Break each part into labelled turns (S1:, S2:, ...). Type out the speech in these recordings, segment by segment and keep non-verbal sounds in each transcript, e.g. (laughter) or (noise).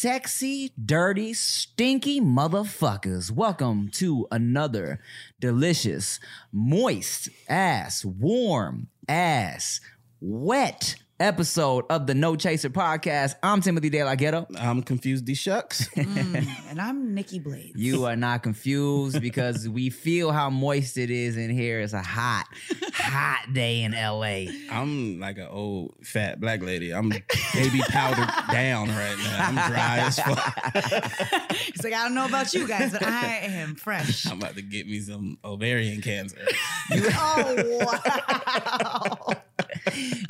S1: sexy, dirty, stinky motherfuckers. Welcome to another delicious, moist ass, warm ass, wet episode of the No Chaser podcast. I'm Timothy De La Ghetto.
S2: I'm confused. These shucks. (laughs) (laughs)
S3: Mm, and I'm Nikki Blades.
S1: You are not confused because we feel how moist it is in here. It's a hot, hot day in LA.
S2: I'm like an old fat black lady. I'm baby powdered (laughs) down right now. I'm dry as fuck.
S3: He's like, I don't know about you guys, but I am fresh.
S2: I'm about to get me some ovarian cancer.
S3: oh wow!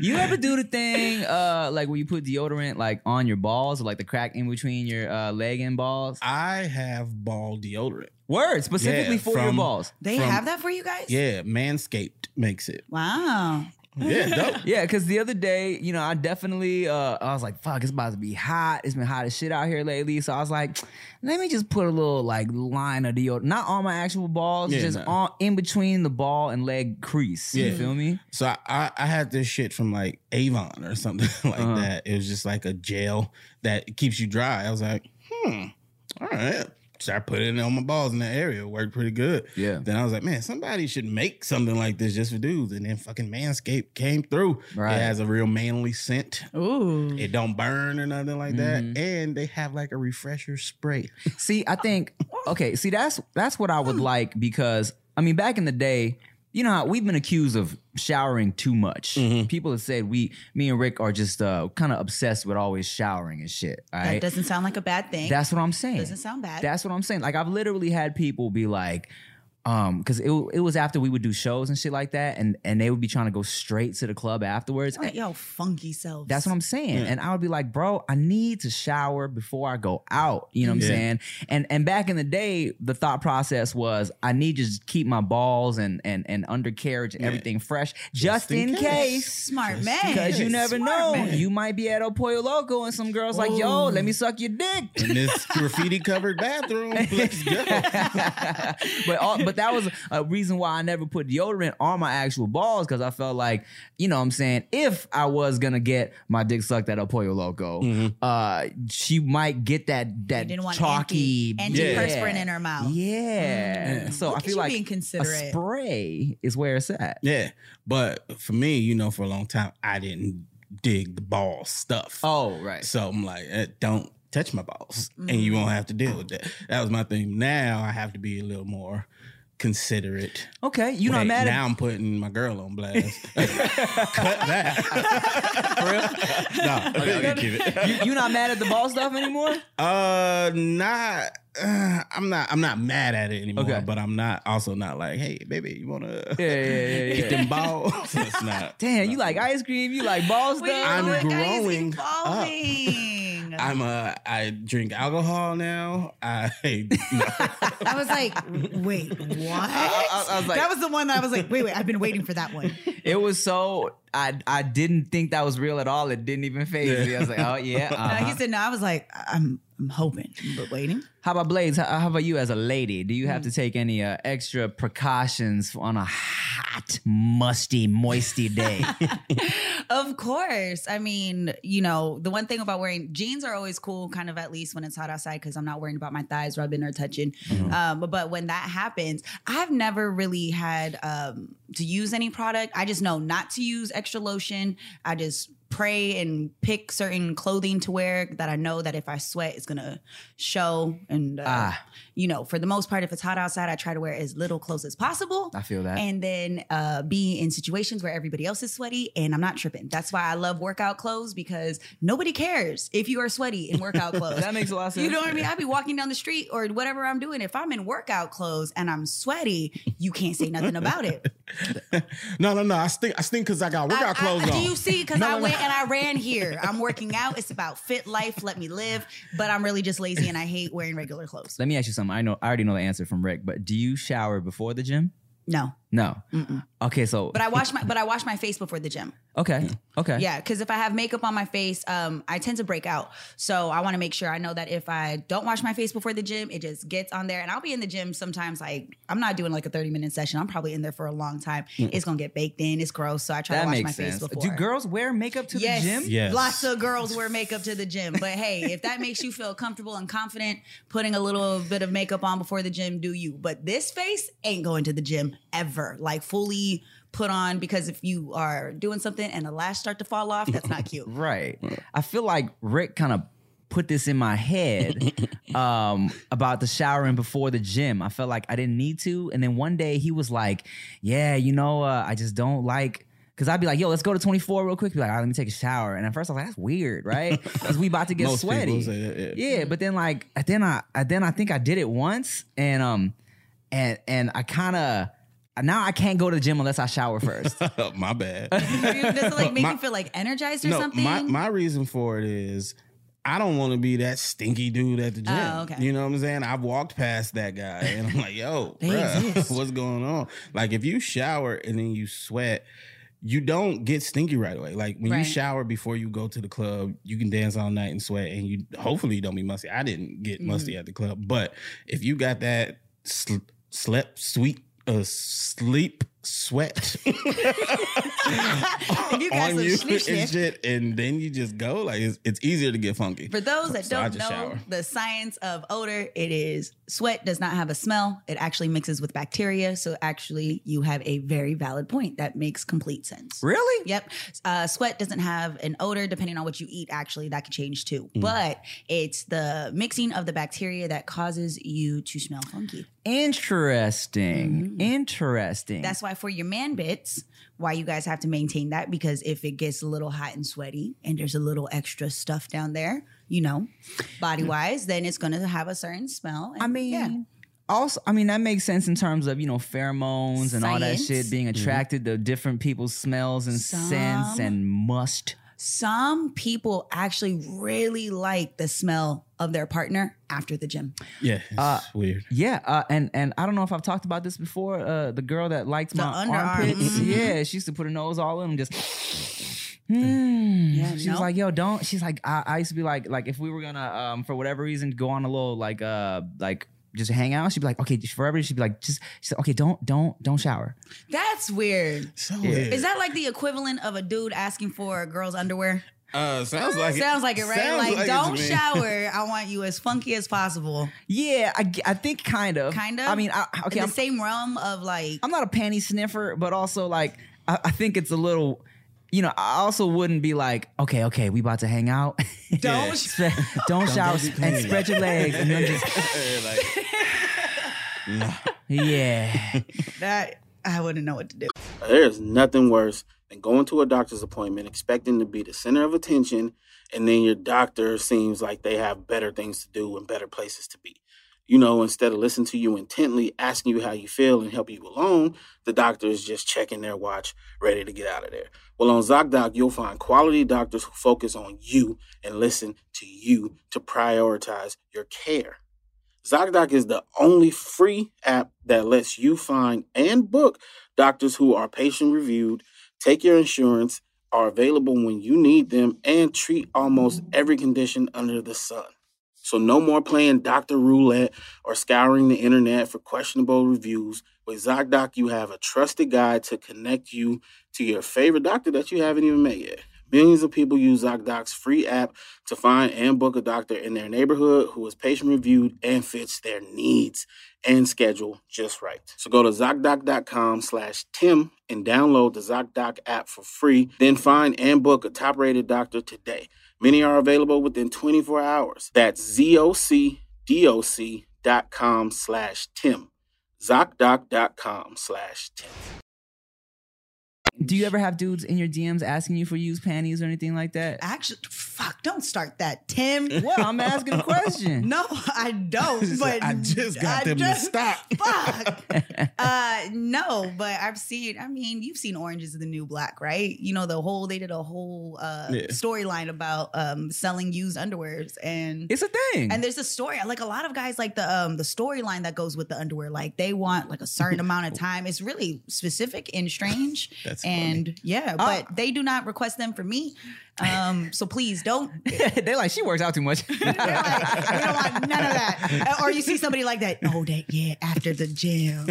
S1: You ever do the thing uh like when you put deodorant like on your balls or like the crack in between your uh, leg and balls?
S2: I have ball deodorant.
S1: Word specifically
S2: Yeah,
S1: for your
S2: from-
S1: balls.
S3: They
S2: From-
S3: have that for you guys?
S2: Yeah, Manscaped makes it.
S3: Wow.
S2: Yeah, (laughs) dope.
S1: Yeah, because the other day, you know, I definitely, uh, I was like, fuck, it's about to be hot. It's been hot as shit out here lately. So I was like, let me just put a little like line of deodorant, not on my actual balls,
S2: Yeah,
S1: just
S2: no.
S1: on in between the ball and leg crease. You
S2: Yeah.
S1: feel me?
S2: So I, I, I had this shit from like Avon or something (laughs) like
S1: Uh-huh.
S2: that. It was just like a gel that keeps you dry. I was like, hmm, all right. Start putting it on my balls in that area. It worked pretty good.
S1: Yeah.
S2: Then I was like, man, somebody should make something like this just for dudes. And then fucking Manscaped came through.
S1: Right.
S2: It has a real manly scent.
S3: Ooh.
S2: It don't burn or nothing like
S1: Mm-hmm.
S2: that. And they have like a refresher spray.
S1: See, I think okay. See, that's that's what I would like because I mean, back in the day, you know, how we've been accused of showering too much. People have said we, me and Rick, are just uh, kind of obsessed with always showering and shit. All
S3: That doesn't sound like a bad thing.
S1: that's what I'm saying.
S3: Doesn't sound bad.
S1: That's what I'm saying. Like I've literally had people be like, um, because it it was after we would do shows and shit like that, and and they would be trying to go straight to the club afterwards.
S3: like, yo, funky selves.
S1: That's what I'm saying. And I would be like, bro, I need to shower before I go out. You know what I'm
S2: Yeah.
S1: saying? And and back in the day, the thought process was I need to just keep my balls and and and undercarriage and
S2: Yeah.
S1: everything fresh just, in,
S2: in
S1: case.
S2: case.
S3: smart man.
S1: Because you never
S3: Smart
S1: know.
S3: man.
S1: You might be at El Pollo Loco and some girls like, yo, let me suck your dick.
S2: In this graffiti covered bathroom. (laughs) Let's go.
S1: but all, but that was a reason why I never put deodorant on my actual balls because I felt like you know what I'm saying if I was gonna get my dick sucked at a Pollo Loco, uh, she might get that that
S3: didn't want
S1: chalky
S3: anti-
S1: yeah.
S3: antiperspirant in her mouth.
S1: Yeah, so
S3: Look
S1: I feel
S3: you
S1: like
S3: being
S1: a
S3: considerate.
S1: spray is where it's at.
S2: Yeah. But for me, you know, for a long time, I didn't dig the ball stuff.
S1: Oh right.
S2: So I'm like, eh, don't touch my balls, and you won't have to deal with that. That was my thing. Now I have to be a little more considerate.
S1: Okay, you not
S2: Wait,
S1: mad
S2: now
S1: at
S2: I'm putting my girl on blast. (laughs) Cut that. no, you can keep it.
S1: you, you not mad at the ball stuff anymore?
S2: Uh, not. Uh, I'm not. I'm not mad at it anymore.
S1: Okay.
S2: But I'm not. Also not like, hey, baby, you wanna
S1: Yeah, yeah, yeah, (laughs)
S2: eat
S1: yeah.
S2: them balls? (laughs) it's not.
S1: Damn, you like ice cream? You like balls? stuff?
S2: I'm growing
S3: evolving.
S2: I'm a. I drink alcohol now. I. (laughs) No.
S3: I was like, wait, what? (laughs)
S1: I- I was like-
S3: that was the one that I was like, wait, wait, I've been waiting for that one.
S1: It was so I I didn't think that was real at all. It didn't even phase me. I was like, oh yeah. (laughs) Uh-huh.
S3: he said no. I was like, I'm, I'm hoping, but waiting.
S1: How about Blades? How, how about you as a lady? Do you have to take any uh, extra precautions on a hot, musty, moisty day? (laughs)
S3: Of course. I mean, you know, the one thing about wearing jeans are always cool, kind of at least when it's hot outside, because I'm not worrying about my thighs rubbing or touching. Um, but, but when that happens, I've never really had um, to use any product. I just know not to use extra lotion. I just pray and pick certain clothing to wear that I know that if I sweat, it's gonna show. And uh,
S1: Ah.
S3: you know, for the most part, if it's hot outside, I try to wear as little clothes as possible.
S1: I feel that.
S3: And then uh, be in situations where everybody else is sweaty and I'm not tripping. That's why I love workout clothes because nobody cares if you are sweaty in workout (laughs) clothes.
S1: that makes a lot of sense.
S3: You know what I mean? I'd be walking down the street or whatever I'm doing. If I'm in workout clothes and I'm sweaty, you can't say nothing about it. (laughs) (laughs)
S2: no, no, no. I stink. I stink because I got workout
S3: I- I-
S2: clothes on.
S3: Do you see? Because
S2: No,
S3: I
S2: no, no.
S3: went and I ran here. I'm working out. It's about fit life. Let me live. But I'm really just lazy and I hate wearing regular clothes.
S1: Let me ask you something. I know I already know the answer from Rick, but do you shower before the gym?
S3: No.
S1: No.
S3: Mm-mm.
S1: Okay, so
S3: But I wash my but I wash my face before the gym.
S1: okay, okay,
S3: Yeah, because if I have makeup on my face, um, I tend to break out. So I want to make sure I know that if I don't wash my face before the gym, it just gets on there. And I'll be in the gym sometimes. Like I'm not doing like a 30 minute session. I'm probably in there for a long time. It's gonna get baked in. It's gross. So I try
S1: that
S3: to wash my
S1: makes
S3: face
S1: sense.
S3: before.
S1: Do girls wear makeup to
S3: yes,
S1: the gym?
S2: Yes.
S3: Lots of girls wear makeup to the gym. But hey, if that makes you feel comfortable and confident, putting a little bit of makeup on before the gym, do you. But this face ain't going to the gym ever. Like fully put on because if you are doing something and the lash start to fall off, that's not cute. (laughs)
S1: Right. I feel like Rick kind of put this in my head (laughs) um, about the showering before the gym. I felt like I didn't need to, and then one day he was like, "Yeah, you know, uh, I just don't like." Cause I'd be like, yo, let's go to 24 real quick. Be like, all right, let me take a shower. And at first I was like, that's weird, right? (laughs) Because we about to get
S2: Most
S1: sweaty.
S2: say that. Yeah.
S1: Yeah, but then like then I then I think I did it once and um and and I kind of now I can't go to the gym unless I shower first. (laughs)
S2: My bad. (laughs)
S3: Does it like make
S2: My-
S3: you feel like energized or
S2: no,
S3: something?
S2: my my reason for it is I don't want to be that stinky dude at the gym.
S3: Oh, okay.
S2: You know what I'm saying? I've walked past that guy and I'm like, yo, (laughs) bruh, what's going on? Like if you shower and then you sweat, you don't get stinky right away. Like when
S3: Right.
S2: you shower before you go to the club, you can dance all night and sweat, and you hopefully you don't be musty. I didn't get musty
S3: Mm-hmm.
S2: at the club, but if you got that sl- slept sweet uh, sleep sweat (laughs) (laughs)
S3: If you got
S2: on
S3: some
S2: you
S3: snip snip.
S2: and shit, and then you just go like it's, it's easier to get funky.
S3: For those that
S2: So
S3: don't know
S2: shower.
S3: the science of odor, it is sweat does not have a smell. It actually mixes with bacteria. So actually, you have a very valid point that makes complete sense.
S1: really?
S3: Yep. Uh, sweat doesn't have an odor depending on what you eat, actually, that could change too.
S2: Mm.
S3: But it's the mixing of the bacteria that causes you to smell funky.
S1: Interesting. Interesting.
S3: Mm-hmm. That's why for your man bits, why you guys have to maintain that because if it gets a little hot and sweaty and there's a little extra stuff down there, you know, body wise, then it's going to have a certain smell. And
S1: I mean,
S3: yeah.
S1: also, I mean that makes sense in terms of you know pheromones and all that shit being mm-hmm. attracted to different people's smells and scents and must.
S3: Some people actually really like the smell of their partner after the gym.
S2: yeah, it's
S1: Uh,
S2: weird.
S1: Yeah, uh, and and I don't know if I've talked about this before. Uh, the girl that liked
S3: The
S1: my
S3: underarm.
S1: armpits,
S3: Mhm.
S1: yeah, she used to put her nose all in them, just. (sighs) Hmm.
S3: Yeah,
S1: she was like, "Yo, don't." She's like, I, "I used to be like, like if we were gonna, um, for whatever reason, go on a little like, uh, like just hang out." She'd be like, "Okay, just forever." She'd be like, "Just," she said, "Okay, don't, don't, don't shower."
S3: That's weird.
S2: So
S1: Yeah.
S2: weird.
S3: Is that like the equivalent of a dude asking for a girl's underwear?
S2: uh, sounds like
S3: Sounds like it, right?
S2: Sounds
S3: Like,
S2: it
S3: don't shower. (laughs) I want you as funky as possible.
S1: Yeah, I, I think kind of,
S3: Kind of?
S1: I mean, I, okay,
S3: In
S1: I'm,
S3: the same realm of like,
S1: I'm not a panty sniffer, but also like I, I think it's a little. You know, I also wouldn't be like, okay, okay, we about to hang out.
S3: Don't (laughs)
S1: Spe- don't shower
S2: be
S1: and spread your legs and then just (laughs)
S2: like, nah.
S1: yeah.
S3: that, I wouldn't know what to do.
S4: There's nothing worse than going to a doctor's appointment expecting to be the center of attention, and then your doctor seems like they have better things to do and better places to be. You know, instead of listening to you intently, asking you how you feel and help you along, the doctor is just checking their watch, ready to get out of there. Well, on ZocDoc, you'll find quality doctors who focus on you and listen to you to prioritize your care. ZocDoc is the only free app that lets you find and book doctors who are patient reviewed, take your insurance, are available when you need them, and treat almost every condition under the sun. So, no more playing doctor roulette or scouring the internet for questionable reviews. With ZocDoc, you have a trusted guide to connect you to your favorite doctor that you haven't even met yet. Millions of people use ZocDoc's free app to find and book a doctor in their neighborhood who is patient reviewed and fits their needs and schedule just right. So go to ZocDoc.com slash Tim and download the ZocDoc app for free. Then find and book a top rated doctor today. Many are available within 24 hours. That's ZocDoc.com slash Tim. ZocDoc.com slash Tim.
S1: Do you ever have dudes in your DMs asking you for used panties or anything like that?
S3: Actually, fuck, don't start that, Tim.
S1: Well, I'm asking a question. (laughs)
S3: No, I don't. But
S2: I just got
S3: I
S2: them
S3: just-
S2: to stop. (laughs)
S3: Fuck. uh, no, but I've seen. I mean, you've seen Orange is the New Black, right? You know the whole. They did a whole uh,
S2: Yeah.
S3: storyline about um, selling used underwears, and
S1: It's a thing.
S3: and there's a story. Like a lot of guys like the um, the storyline that goes with the underwear. Like they want like a certain amount of (laughs) time. It's really specific and strange.
S2: That's
S3: and yeah, but they do not request them for me. Um, so please don't. (laughs)
S1: They're like, she works out too much.
S3: They're like, we don't want none of that. Or you see somebody like that. Oh, that yeah, after the gym.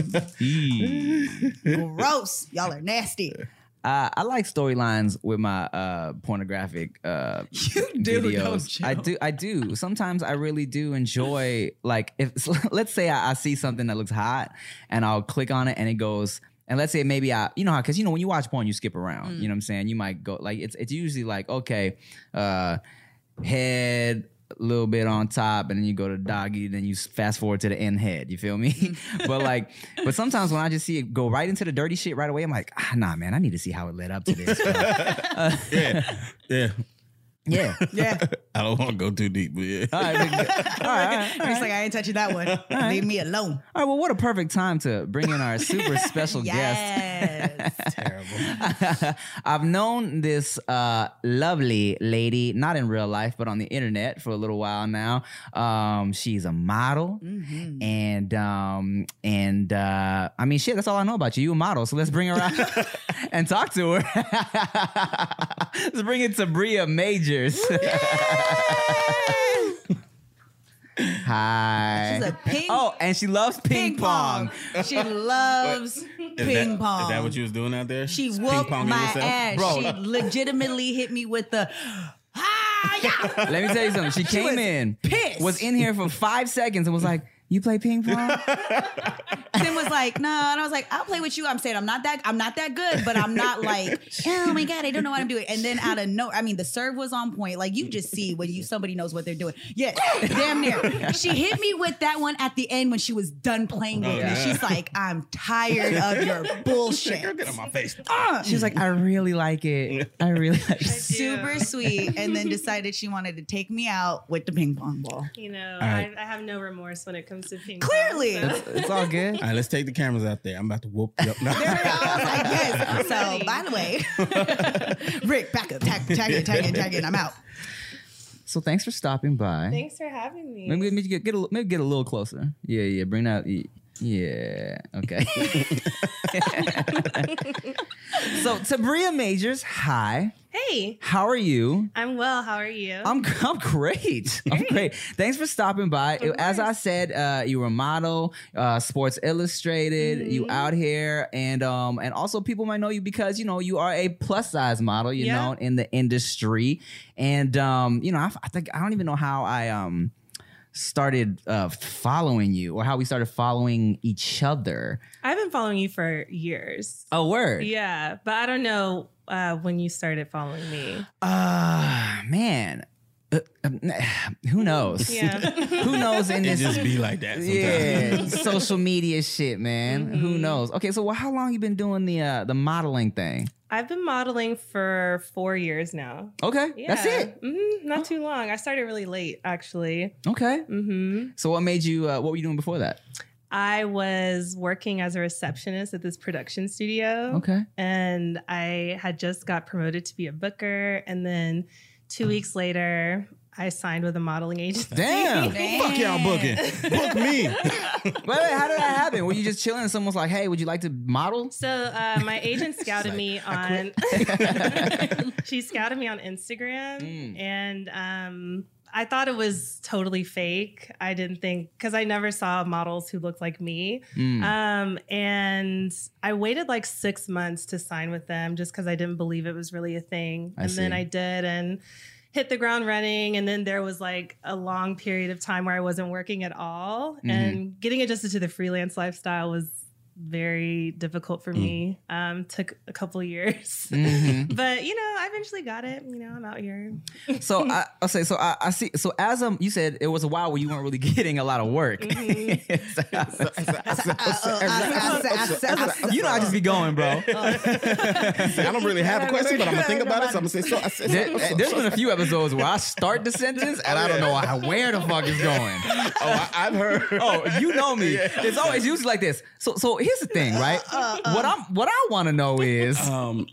S3: Gross. Y'all are nasty.
S1: Uh, I like storylines with my uh, pornographic uh,
S3: You do,
S1: videos. I do. I do. Sometimes I really do enjoy. Like, if (laughs) let's say I, I see something that looks hot, and I'll click on it, and it goes. And let's say maybe I, you know how, because you know when you watch porn, you skip around. You know what I'm saying? You might go like it's it's usually like okay, uh, head a little bit on top, and then you go to doggy, then you fast forward to the end head. You feel me? (laughs) (laughs) but like, but sometimes when I just see it go right into the dirty shit right away, I'm like, ah, nah, man, I need to see how it led up to this. (laughs)
S2: Yeah, yeah.
S1: Yeah. (laughs)
S3: Yeah.
S2: I don't want to go too deep, but yeah. (laughs)
S1: All right, big- (laughs) all right, all right, all
S3: He's like, I ain't touching that one. Leave me alone.
S1: All right, well, what a perfect time to bring in our super special guest.
S3: Yes.
S2: Terrible.
S1: I've known this uh, lovely lady, not in real life, but on the internet for a little while now. Um, she's a model,
S3: Mm-hmm.
S1: and um, and uh, I mean, shit, that's all I know about you. You a model, so let's bring her out and talk to her. let's bring in Tabria Majors. (laughs) Hi.
S3: She's a ping,
S1: oh, and she loves ping, pong.
S3: She loves ping
S2: that,
S3: pong.
S2: Is that what you was doing out there?
S3: She
S2: Just
S3: whooped
S2: ping-ponging
S3: my
S2: yourself?
S3: ass.
S1: Bro.
S3: She legitimately hit me with the ah yeah.
S1: Let me tell you something. She came
S3: was
S1: in,
S3: pissed.
S1: was in here for five seconds, and was like, "You play ping pong?" (laughs)
S3: Tim was like, no, and I was like, I'll play with you. I'm saying I'm not that I'm not that good, but I'm not like, oh my god, I don't know what I'm doing. And then out of no, I mean, the serve was on point. Like you just see when you somebody knows what they're doing. Yeah, damn near. She hit me with that one at the end when she was done playing with oh,
S2: yeah.
S3: me. She's like, I'm tired of your (laughs) bullshit.
S2: Girl,
S3: bullshit.
S2: get on my face. Uh.
S1: She was like, "I really like it. I really like it." (laughs)
S3: Super sweet, and then decided she wanted to take me out with the ping pong ball.
S5: You know,
S2: right.
S5: I, I have no remorse when it comes to ping
S3: Clearly.
S5: pong. so-
S1: It's all good.
S2: All right, let's take the cameras out there. I'm about to whoop you up. No.
S3: There we go. I was like, (laughs) yes. So, by the way, (laughs) Rick, back up, tag, tag it, tag it, tag it. I'm out.
S1: So thanks for stopping by.
S5: Thanks for having me.
S1: Maybe, maybe get, get a, maybe get a little closer. Yeah, yeah. Bring that. Yeah. Okay. (laughs) so Tabria Majors, hi.
S5: hey,
S1: How are you?
S5: I'm well. How are you?
S1: I'm (laughs) I'm great. I'm great. Thanks for stopping by. As I said, uh, you were a model, uh, Sports Illustrated. You
S5: Mm-hmm.
S1: out here, and um, and also people might know you because you know you are a plus size model. You
S5: Yeah.
S1: know in the industry, and um, you know I, I think I don't even know how I um started uh following you or how we started following each other.
S5: I've been following you for years.
S1: Oh, word.
S5: Yeah, but I don't know uh, when you started following me.
S1: Uh man. Uh, um, (sighs) who knows?
S5: Yeah. (laughs)
S1: who knows in
S2: It
S1: this
S2: just be like that sometimes.
S1: Yeah, (laughs) social media shit, man. Who
S5: Mm-hmm.
S1: knows? Okay, so well, how long you been doing the uh, the modeling thing?
S5: I've been modeling for four years now.
S1: Okay,
S5: Yeah.
S1: that's it.
S5: hmm not too long. I started really late, actually.
S1: Okay,
S5: Mm-hmm.
S1: so what made you? Uh, what were you doing before that?
S5: I was working as a receptionist at this production studio.
S1: Okay,
S5: and I had just got promoted to be a booker. And then two weeks later, I signed with a modeling agency.
S1: damn.
S2: Fuck y'all booking. Book me. (laughs)
S1: wait, wait, how did that happen? Were you just chilling and someone's like, "Hey, would you like to model?"
S5: So uh, my agent (laughs) scouted
S2: like,
S5: me on. (laughs) she scouted me on Instagram,
S1: Mm.
S5: and um, I thought it was totally fake. I didn't think because I never saw models who looked like me.
S1: Mm.
S5: Um, and I waited like six months to sign with them just because I didn't believe it was really a thing.
S1: I
S5: and then. I did and hit the ground running. And then there was like a long period of time where I wasn't working at all.
S1: Mhm.
S5: And getting adjusted to the freelance lifestyle was very difficult for me. Um, took a couple years,
S1: Mhm.
S5: but you know, I eventually got it. You know, I'm out here.
S1: So I, I'll say. So I, I see. So as um, you said, it was a while where you weren't really getting a lot of work. you know, I just be going, bro.
S2: I don't really have a question, but I'm gonna think about it. So I'm gonna say so. I said,
S1: There,
S2: so, so,
S1: there's
S2: so-
S1: been a few episodes where I start the sentence and I don't know how, where the fuck is going.
S2: Oh, I, I've heard.
S1: Oh, you know me. It's always usually like this. So, so here's the thing, right? What I'm, what I want to know is, (laughs)
S2: Um.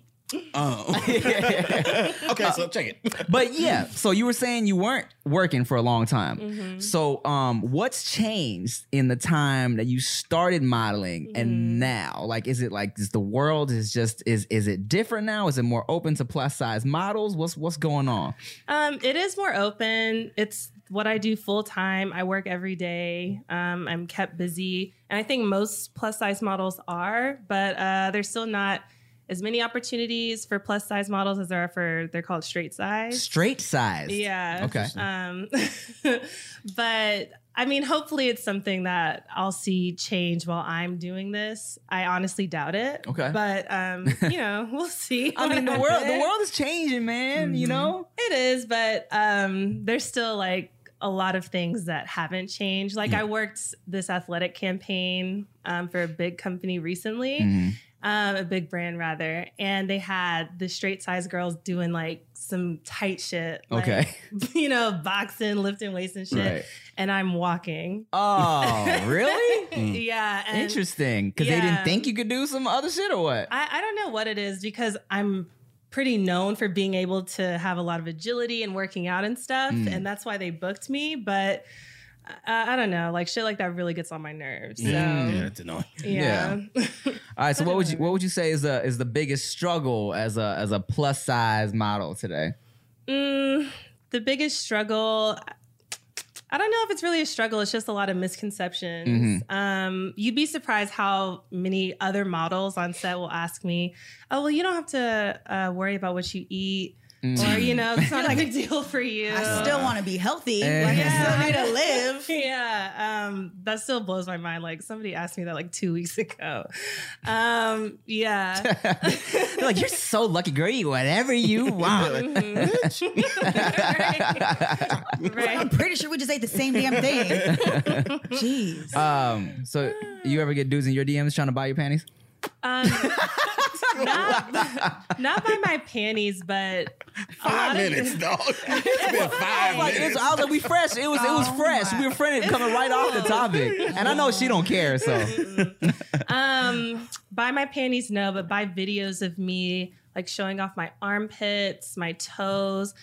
S2: Um. (laughs) okay, so check it.
S1: but yeah. So you were saying you weren't working for a long time. So, um, what's changed in the time that you started modeling and now? Like, is it like is the world is just is is it different now? Is it more open to plus size models? What's what's going on?
S5: Um, it is more open. It's what I do full time. I work every day. Um, I'm kept busy, and I think most plus size models are, but uh, there's still not as many opportunities for plus size models as there are for they're called straight size.
S1: Straight size.
S5: Yeah.
S1: Okay.
S5: Um, (laughs) but I mean, hopefully, it's something that I'll see change while I'm doing this. I honestly doubt it.
S1: Okay.
S5: But um, (laughs) you know, we'll see.
S1: I mean, the world the world is changing, man. You know.
S5: It is, but um, there's still like a lot of things that haven't changed. Like I worked this athletic campaign um, for a big company recently,
S1: Mhm.
S5: um, a big brand rather, and they had the straight size girls doing like some tight shit. like,
S1: Okay. (laughs)
S5: you know, boxing, lifting weights and shit.
S1: Right.
S5: And I'm walking.
S1: Oh, (laughs) really? (laughs)
S5: Yeah. And
S1: Interesting. Because they didn't think you could do some other shit or what?
S5: I, I don't know what it is because I'm pretty known for being able to have a lot of agility and working out and stuff.
S1: Mm.
S5: And that's why they booked me. But uh, I don't know, like shit like that really gets on my nerves. So,
S2: Yeah,
S5: yeah.
S2: it's annoying. (laughs) (laughs)
S1: All right. So what would you what would you say is the is the biggest struggle as a as a plus size model today?
S5: Mm, the biggest struggle. I don't know if it's really a struggle. It's just a lot of misconceptions. Um, you'd be surprised how many other models on set will ask me, "Oh, well, you don't have to uh, worry about what you eat, or you (laughs) know, it's not like a big deal for you."
S3: I still want to be healthy. Like I still need to live. (laughs)
S5: yeah, um, that still blows my mind. Like somebody asked me that like two weeks ago. Um, yeah, (laughs)
S1: They're like you're so lucky, girl. You eat whatever you want.
S5: right.
S3: I'm pretty sure we just ate the same damn thing. Jeez.
S1: um. So you ever get dudes in your DMs trying to buy your panties?
S5: Um, not, not by my panties, but a lot
S2: Five
S5: of-
S2: minutes, dog. (laughs) It's been five
S1: Like,
S2: minutes.
S1: I was like, we fresh. It was it was
S3: Oh
S1: fresh.
S3: my-
S1: We were friendly coming right off the topic, and I know she don't care. So (laughs)
S5: um, buy my panties, no, but buy videos of me like showing off my armpits, my toes.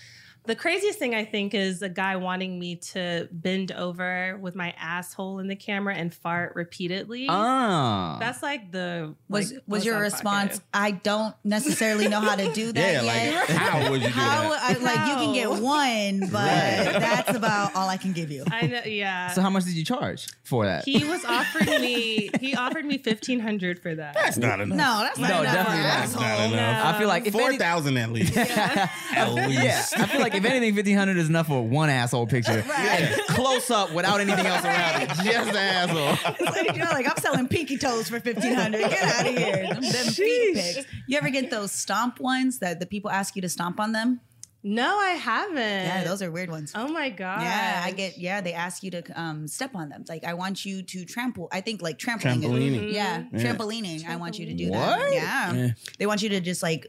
S5: The craziest thing I think is a guy wanting me to bend over with my asshole in the camera and fart repeatedly.
S1: Ah.
S5: That's like the
S3: was
S5: like,
S3: was your response?
S5: pocket.
S3: I don't necessarily know how to do that
S2: yeah,
S3: yet.
S2: like (laughs) how would you do
S3: how
S2: that?
S3: I, like you can get one, but
S2: Right.
S3: that's about all I can give you.
S5: I know, yeah.
S1: so how much did you charge for that?
S5: he was offering me he offered me fifteen hundred for that.
S2: That's not enough.
S3: No, that's not
S1: No,
S3: enough for
S1: definitely not.
S2: That's not enough.
S1: I feel like if
S2: Four
S1: any,
S2: thousand at least. (laughs) At least.
S1: yeah, I feel like if anything, fifteen hundred is enough for one asshole picture, (laughs) and close up without anything else around it, (laughs) just the asshole. (laughs)
S3: It's like, you know, like I'm selling pinky toes for fifteen hundred. Get out of here. Them, them feet pics. You ever get those stomp ones that the people ask you to stomp on them?
S5: No, I haven't.
S3: Yeah, those are weird ones.
S5: Oh my god.
S3: Yeah, I get. Yeah, they ask you to um, step on them. Like I want you to trample. I think like trampling. is-
S2: Trampolining.
S3: Yeah,
S2: Yeah.
S3: trampolining. I want you to do
S1: What?
S3: that. Yeah.
S2: Yeah.
S3: they want you to just like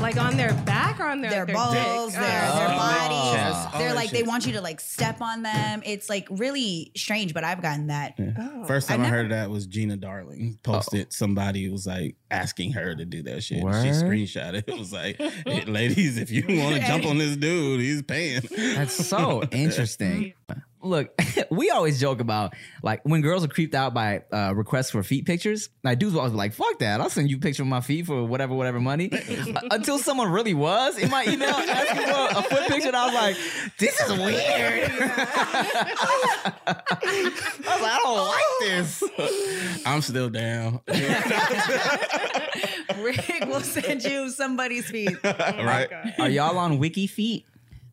S5: like on their back or on their
S3: their
S5: their
S3: balls,
S5: dick?
S3: their
S5: Oh.
S3: their
S1: Oh.
S3: bodies.
S2: Chest,
S3: They're
S2: that
S3: like they want you to like step on them. It's like really strange, but I've gotten that.
S5: Oh.
S2: First time
S3: I've
S2: I
S3: never-
S2: heard of that was Gina Darling posted somebody was like asking her to do that shit.
S1: Word?
S2: She screenshot it. (laughs) It was like, hey, ladies, if you want to jump (laughs) on this dude, he's paying.
S1: That's so (laughs) interesting. Look, (laughs) we always joke about like when girls are creeped out by uh, requests for feet pictures. Like dudes will always be like, "Fuck that! I'll send you a picture of my feet for whatever, whatever money." (laughs) Uh, until someone really was in my email asking for a foot picture, and I was like, "This is weird." (laughs) I was like, "I don't like this."
S2: I'm still down.
S3: Rick will send you somebody's feet.
S2: right?
S1: Are y'all on Wiki Feet?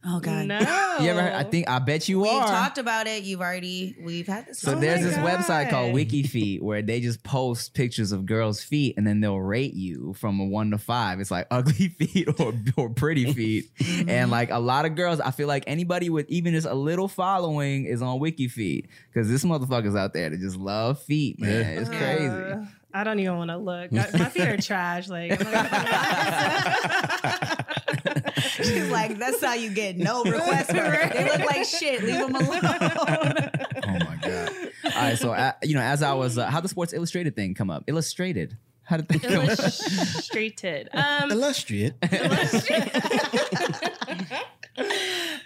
S3: Oh God.
S5: No.
S1: You ever heard? I think I bet you
S3: We've
S1: are.
S3: talked about it. You've already we've had this.
S1: so
S5: Oh
S1: there's
S5: my
S1: this website called
S5: God.
S1: WikiFeet (laughs) where they just post pictures of girls' feet and then they'll rate you from a one to five. It's like (laughs) ugly feet or, or pretty (laughs) feet. and like a lot of girls, I feel like anybody with even just a little following is on Wiki WikiFeet because this motherfuckers out there that just love feet, man.
S2: Yeah.
S1: It's crazy.
S5: Uh, I don't even want to look. I- my feet are trash. Like, I'm not- (laughs)
S3: She's like, that's how you get no requests. For it. They look like shit. Leave them alone. (laughs)
S1: Oh my god! All right, so uh, you know, as I was, uh, how the Sports Illustrated thing come up? Illustrated. How did that come up?
S5: illustrated. Um,
S2: Illustriate. (laughs)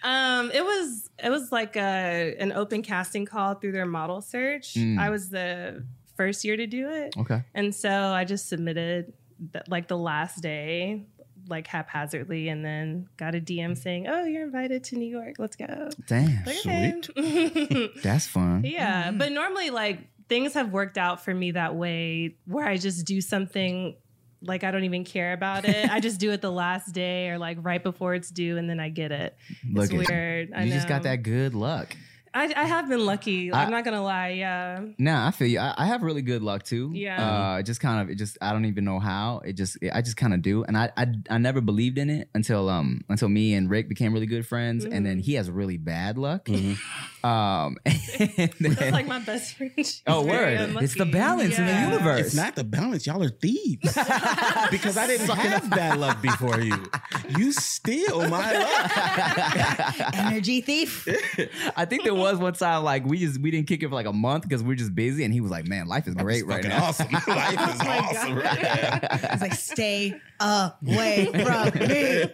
S5: um, it was it was like a an open casting call through their model search.
S1: Mm.
S5: I was the first year to do it,
S1: Okay.
S5: and so I just submitted th- like the last day, like haphazardly, and then got a DM mm. saying, "Oh, you're invited to New York. Let's go."
S1: Damn,
S5: Like, okay. (laughs)
S1: that's fun.
S5: Yeah, mm. but normally like things have worked out for me that way where I just do something like I don't even care about it. I just do it the last day or like right before it's due and then I get it.
S1: Look
S5: it's
S1: at
S5: weird.
S1: you.
S5: I
S1: You just got that good luck.
S5: I, I have been lucky.
S1: I-
S5: I'm not gonna lie. Yeah.
S1: Nah, I feel you. I, I have really good luck too.
S5: Yeah.
S1: Uh, just kind of, it just, I don't even know how. It just, I just kind of do, and I, I, I never believed in it until, um, until me and Rick became really good friends, and then he has really bad luck. (laughs) Um, (laughs) and
S5: That's
S1: then-
S5: like my best friend.
S1: Oh
S5: very
S1: word, it's the
S5: unlucky.
S1: balance in the universe.
S2: It's not the balance. Y'all are thieves. (laughs) because I didn't have that luck before you. You steal my luck. (laughs)
S3: Energy thief.
S1: I think there was one time like we just we didn't kick it for like a month because we are just busy, and he was like, "Man, life is great right now."
S2: awesome. Life is awesome right now.
S3: He's like, stay away from me. (laughs)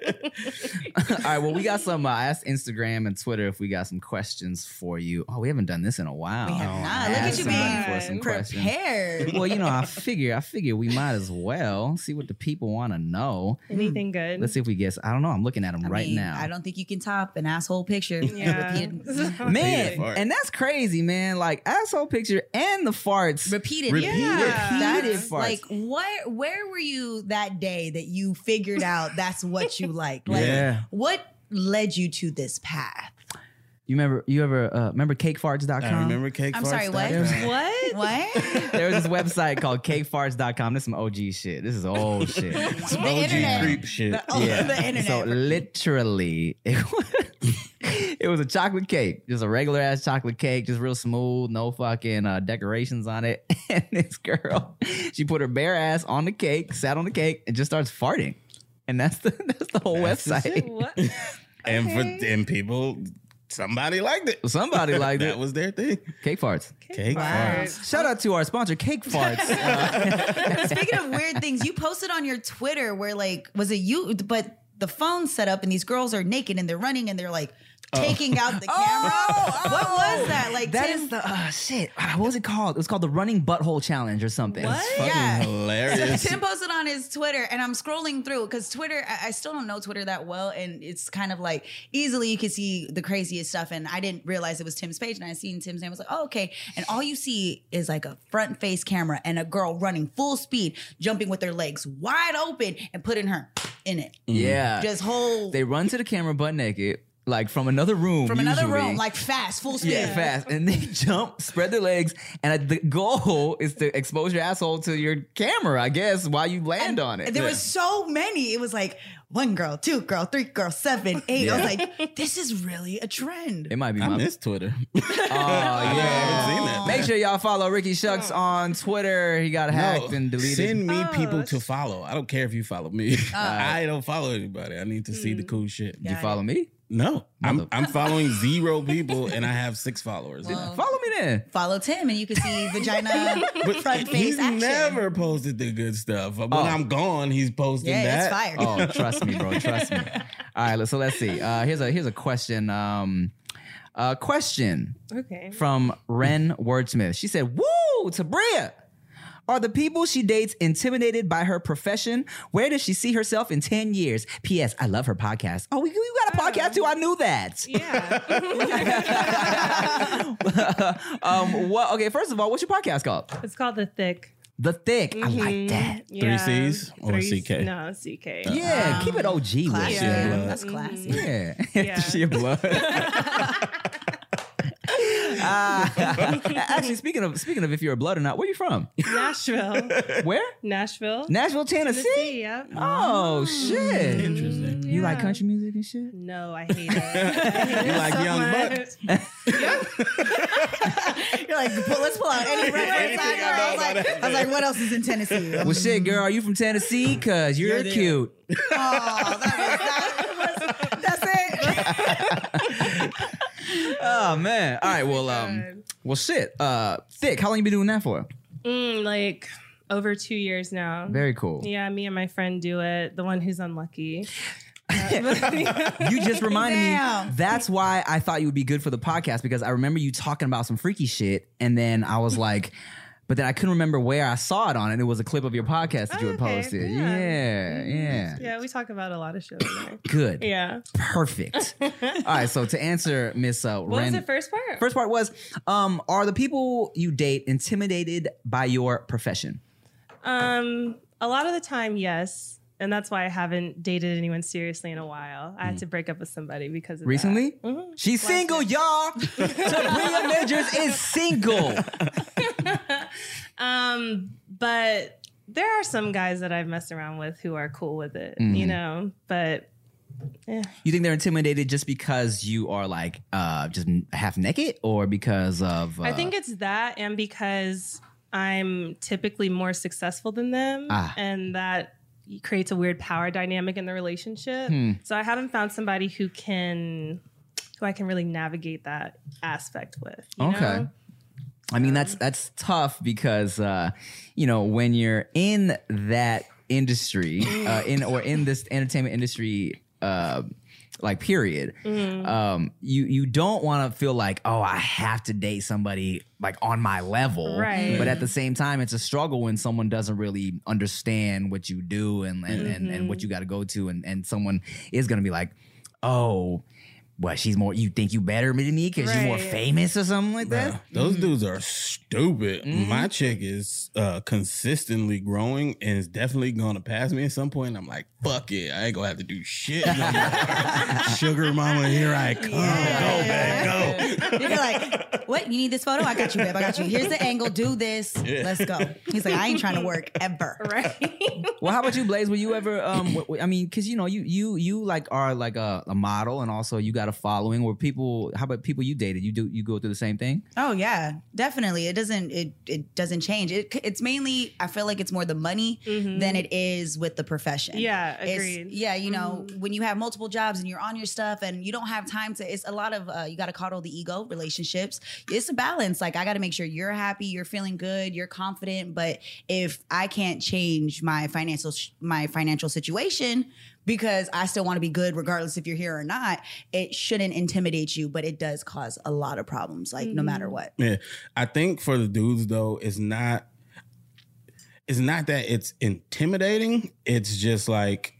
S1: All right, well, we got some. Uh, I asked Instagram and Twitter if we got some questions for you. Oh, we haven't done this in a while.
S3: We have
S1: Oh,
S3: not.
S1: I
S3: Look at you
S1: somebody
S5: being
S1: for some questions.
S3: Prepared.
S1: Well, you know, I figure, I figure we might as well see what the people want to know.
S5: Anything good?
S1: Let's see if we guess. I don't know. I'm looking at them
S3: I
S1: right
S3: mean,
S1: now.
S3: I don't think you can top an asshole picture.
S5: Yeah. (laughs)
S1: Man, and that's crazy, man. Like asshole picture and the farts.
S3: repeated.
S2: Repeated.
S5: Yeah.
S3: That's
S1: farts.
S3: like what? Where were you that day that you figured out that's what you like? Like,
S1: Yeah.
S3: what led you to this path?
S1: You remember? You ever uh, remember cakefarts.com?
S2: I remember cake
S3: I'm sorry, what?
S5: what? (laughs)
S3: What?
S1: There was this website called cakefarts.com. This is some OG shit. This is old (laughs) shit.
S2: Some
S3: The
S2: OG
S3: internet.
S2: creep shit. (laughs)
S3: The- oh,
S1: yeah.
S3: the internet.
S1: So literally, it was, it was a chocolate cake, just a regular ass chocolate cake, just real smooth, no fucking uh, decorations on it. And this girl, she put her bare ass on the cake, sat on the cake, and just starts farting. And that's the that's the whole
S2: That's the
S1: website.
S2: shit.
S5: What?
S2: And for
S5: Okay.
S2: and people, somebody liked it.
S1: Somebody (laughs) liked
S2: that
S1: it.
S2: was their thing.
S1: Cake farts.
S2: Cake farts.
S1: Shout out to our sponsor, Cake (laughs) Farts. Uh,
S3: Speaking of weird things, you posted on your Twitter where like was it you? But the phone set up and these girls are naked and they're running and they're like taking out the (laughs) camera.
S1: Oh,
S3: what
S1: oh.
S3: was that? Like
S1: that
S3: Tim,
S1: is the uh, shit. Ah, What was it called? It was called the Running Butthole Challenge or something.
S5: What?
S2: Fucking
S3: Yeah.
S2: hilarious.
S3: Tim posted on his Twitter, and I'm scrolling through because Twitter, I, I still don't know Twitter that well, and it's kind of like easily you can see the craziest stuff. And I didn't realize it was Tim's page, and I seen Tim's name. I was like, oh, okay. And all you see is like a front face camera and a girl running full speed, jumping with her legs wide open, and putting her in it.
S1: Yeah.
S3: Just whole
S1: they run to the camera butt naked, like from another room.
S3: from another room, like fast, full speed.
S1: yeah, fast, and they (laughs) jump, spread their legs, and the goal (laughs) is to expose your asshole to your camera, I guess, while you land on it.
S3: There was so many. It was like one girl, two girl, three girl, seven, eight. I was like, this is really a trend.
S1: It might be
S2: I
S1: my.
S2: miss Twitter. (laughs)
S1: Oh yeah.
S2: haven't seen that.
S1: Make sure y'all follow Ricky Shucks oh. on Twitter. He got hacked and deleted.
S2: Send me
S5: Oh,
S2: people
S5: that's-
S2: to follow. I don't care if you follow me. Oh. I don't follow anybody. I need to see the mm. cool shit.
S1: Did you follow me?
S2: No, I'm I'm following (laughs) zero people and I have six followers.
S1: Follow me then.
S3: Follow Tim, and you can see vagina (laughs)
S2: But
S3: front face
S2: he's
S3: action.
S2: never posted the good stuff. When
S1: Oh.
S2: I'm gone, he's posting
S3: yeah,
S2: that.
S3: it's fire.
S1: Oh, (laughs) trust me, bro. Trust me. All right, so let's see. Uh, here's a here's a question. Um, a question
S5: Okay.
S1: from Ren Wordsmith. She said, "Woo, Tabria." Are the people she dates intimidated by her profession? Where does she see herself in 10 years? P.S. I love her podcast. Oh, we, we got a podcast too. I knew that.
S5: Yeah. (laughs)
S1: um, what, okay, first of all, what's your podcast called?
S5: it's called The Thick.
S1: The thick. I like
S5: Mhm.
S1: that.
S5: Yeah.
S2: C's or
S5: Three-
S2: CK?
S5: No, CK.
S1: Yeah, keep it OG with
S3: Classy.
S5: Yeah.
S3: That's classy.
S1: Yeah.
S5: Yeah. (laughs)
S1: she blood. (laughs) Uh, (laughs) actually, speaking of speaking of if you're a blood or not, where are you from?
S5: Nashville. (laughs)
S1: Where?
S5: Nashville.
S1: Nashville, Tennessee.
S5: Tennessee, yep.
S1: Oh shit!
S2: Interesting.
S1: You like country music and shit?
S5: No, I hate it. (laughs) I hate
S2: You
S5: it
S2: like
S5: so
S2: Young
S5: much.
S3: You're like, pull, let's pull out any reference.
S2: Anything
S3: I, know. I, was like, I was like, what else is in Tennessee?
S1: Well, shit, girl, are you from Tennessee? Cause you're
S3: You're
S1: cute.
S3: Oh, that was, that was, that's it.
S1: Oh man! All right, well, um, well, shit. Uh, thick. How long you been doing that for?
S5: Mm, like over two years now.
S1: Very cool.
S5: Yeah, me and my friend do it. The one who's unlucky. (laughs)
S1: You just reminded
S3: Damn.
S1: me. That's why I thought you would be good for the podcast because I remember you talking about some freaky shit, and then I was like, but then I couldn't remember where I saw it on, and it was a clip of your podcast that you had
S5: Okay,
S1: posted.
S5: yeah.
S1: Yeah, yeah.
S5: yeah, we talk about a lot of shows. there. (coughs)
S1: Good.
S5: Yeah.
S1: Perfect. (laughs) All right. So to answer Miss uh,
S5: What was the first part?
S1: First part was, um, are the people you date intimidated by your profession?
S5: Um, a lot of the time, yes. And that's why I haven't dated anyone seriously in a while. I had to break up with somebody because of
S1: Recently?
S5: That. Mhm.
S1: She's single, y'all. (laughs) Tabria Majors is single. (laughs)
S5: Um, but there are some guys that I've messed around with who are cool with it,
S1: Mm-hmm.
S5: you know. But
S1: You think they're intimidated just because you are like uh just half naked, or because of? Uh,
S5: I think it's that, and because I'm typically more successful than them,
S1: Ah.
S5: and that creates a weird power dynamic in the relationship.
S1: Hmm.
S5: So I haven't found somebody who can, who I can really navigate that aspect with. you
S1: Okay.
S5: know?
S1: I mean that's that's tough because uh, you know when you're in that industry, uh, (laughs) in or in this entertainment industry, uh, like period, um, you you don't want to feel like oh I have to date somebody like on my level,
S5: Right.
S1: But at the same time, it's a struggle when someone doesn't really understand what you do and and, and, and what you got to go to, and and someone is gonna be like, oh. What she's more? You think you better than me because you're more famous or something like that?
S2: Bruh, Those dudes are stupid. My chick is uh, consistently growing and is definitely gonna pass me at some point. And I'm like, fuck it, I ain't gonna have to do shit. no. (laughs) Sugar mama, here I come. Go back, go.
S3: You're like, what? You need this photo? I got you, babe. I got you. Here's the angle. Do this. Let's go. He's like, I ain't trying to work ever.
S5: Right. (laughs)
S1: Well, how about you, Blades? Were you ever? Um, w- w- I mean, because you know, you you you like are like a, a model, and also you got a following. Where people? How about people you dated? You do you go through the same thing?
S3: Oh yeah, definitely. It doesn't it it doesn't change. It it's mainly I feel like it's more the money than it is with the profession.
S5: Yeah,
S3: It's-
S5: agreed.
S3: yeah, you know, when you have multiple jobs and you're on your stuff and you don't have time to it's a lot of uh, you got to coddle the ego, relationships. It's a balance. Like I got to make sure you're happy, you're feeling good, you're confident, but if I can't change my financial my financial situation because I still want to be good regardless if you're here or not, it shouldn't intimidate you, but it does cause a lot of problems like no matter mm. what.
S2: Yeah, I think for the dudes though, it's not. It's not that it's intimidating. It's just like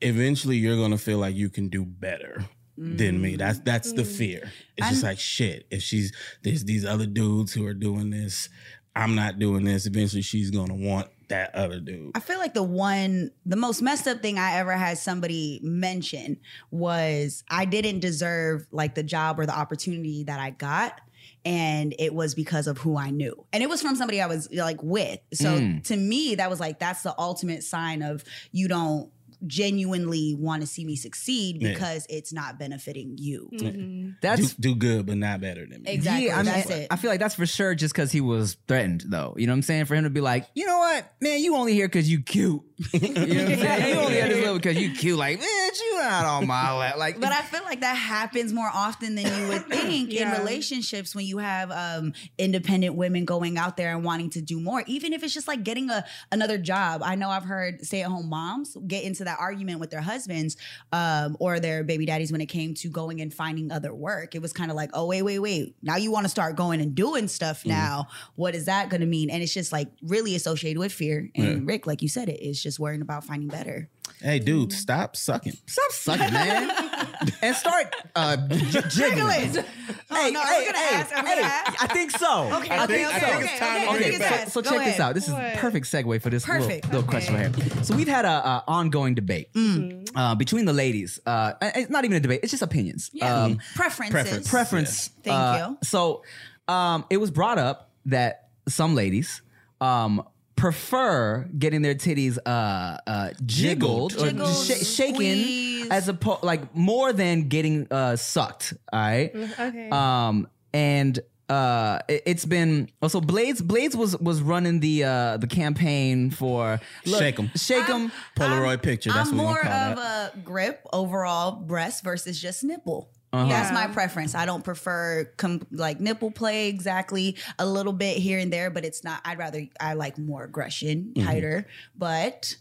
S2: eventually you're gonna feel like you can do better than me. That's mm. that's the mm. fear. It's just like shit. If she's there's these other dudes who are doing this, I'm not doing this. Eventually, she's gonna want that other dude.
S3: I feel like the one, the most messed up thing I ever had somebody mention was I didn't deserve like the job or the opportunity that I got. And it was because of who I knew. And it was from somebody I was like with. So
S1: Mm.
S3: to me, that was like, that's the ultimate sign of you don't genuinely want to see me succeed
S2: Yeah.
S3: because it's not benefiting you.
S5: Mhm.
S1: That's
S2: do, do good, but not better than me.
S3: Exactly.
S1: Yeah, I mean,
S3: that's it.
S1: I feel like that's for sure just because he was threatened, though. You know what I'm saying? For him to be like, you know what, man, you only here because you cute. (laughs) you know what I'm saying? You (laughs) only at this level because you cute. Like, man, you not on my lap. Like,
S3: But I feel like that happens more often than you would (laughs) think in relationships when you have um, independent women going out there and wanting to do more, even if it's just like getting a another job. I know I've heard stay at home moms get into that argument with their husbands um, or their baby daddies when it came to going and finding other work. It was kind of like, oh wait, wait, wait. Now you want to start going and doing stuff now. What is that going to mean? And it's just like really associated with fear. And
S2: Yeah.
S3: Rick, like you said, it is just worrying about finding better.
S2: Hey, dude, stop sucking.
S1: Stop sucking, man, (laughs) and start uh, j- jiggling.
S3: Jiggling.
S1: Hey,
S3: no, are
S1: hey,
S3: we gonna
S1: hey,
S3: ask? Are we
S1: hey,
S3: gonna ask?
S1: I think so.
S3: Okay,
S1: I
S3: okay,
S1: think
S3: okay,
S1: so.
S3: okay,
S2: It's time
S3: okay,
S1: Okay,
S3: okay,
S1: so, so
S3: Go
S1: check this out. This is
S5: What?
S1: perfect segue for this little,
S3: Perfect.
S1: little question right here. So we've had a, a ongoing debate
S3: Mm.
S1: uh, between the ladies. Uh, it's not even a debate; it's just opinions.
S3: Yeah.
S1: Um,
S3: Preferences.
S2: Preference.
S1: preference.
S3: Thank
S1: uh,
S3: you.
S1: So um, it was brought up that some ladies um, prefer getting their titties uh, uh, jiggled, or
S3: Jiggled,
S1: sh- shaken
S3: squeezed.
S1: as opposed like more than getting uh, sucked. All right.
S5: Okay.
S1: Um, and uh, it, has been also Blades. Blades was was running the uh the campaign for
S2: Shake 'em.
S1: shake them.
S2: Polaroid picture. That's
S3: I'm
S2: what
S3: more
S2: gonna
S3: of
S2: that.
S3: a grip overall breast versus just nipple.
S1: Uh-huh.
S3: That's my preference. I don't prefer com- like nipple play exactly a little bit here and there, but it's not. I'd rather I like more aggression,
S1: Mm-hmm.
S3: tighter. But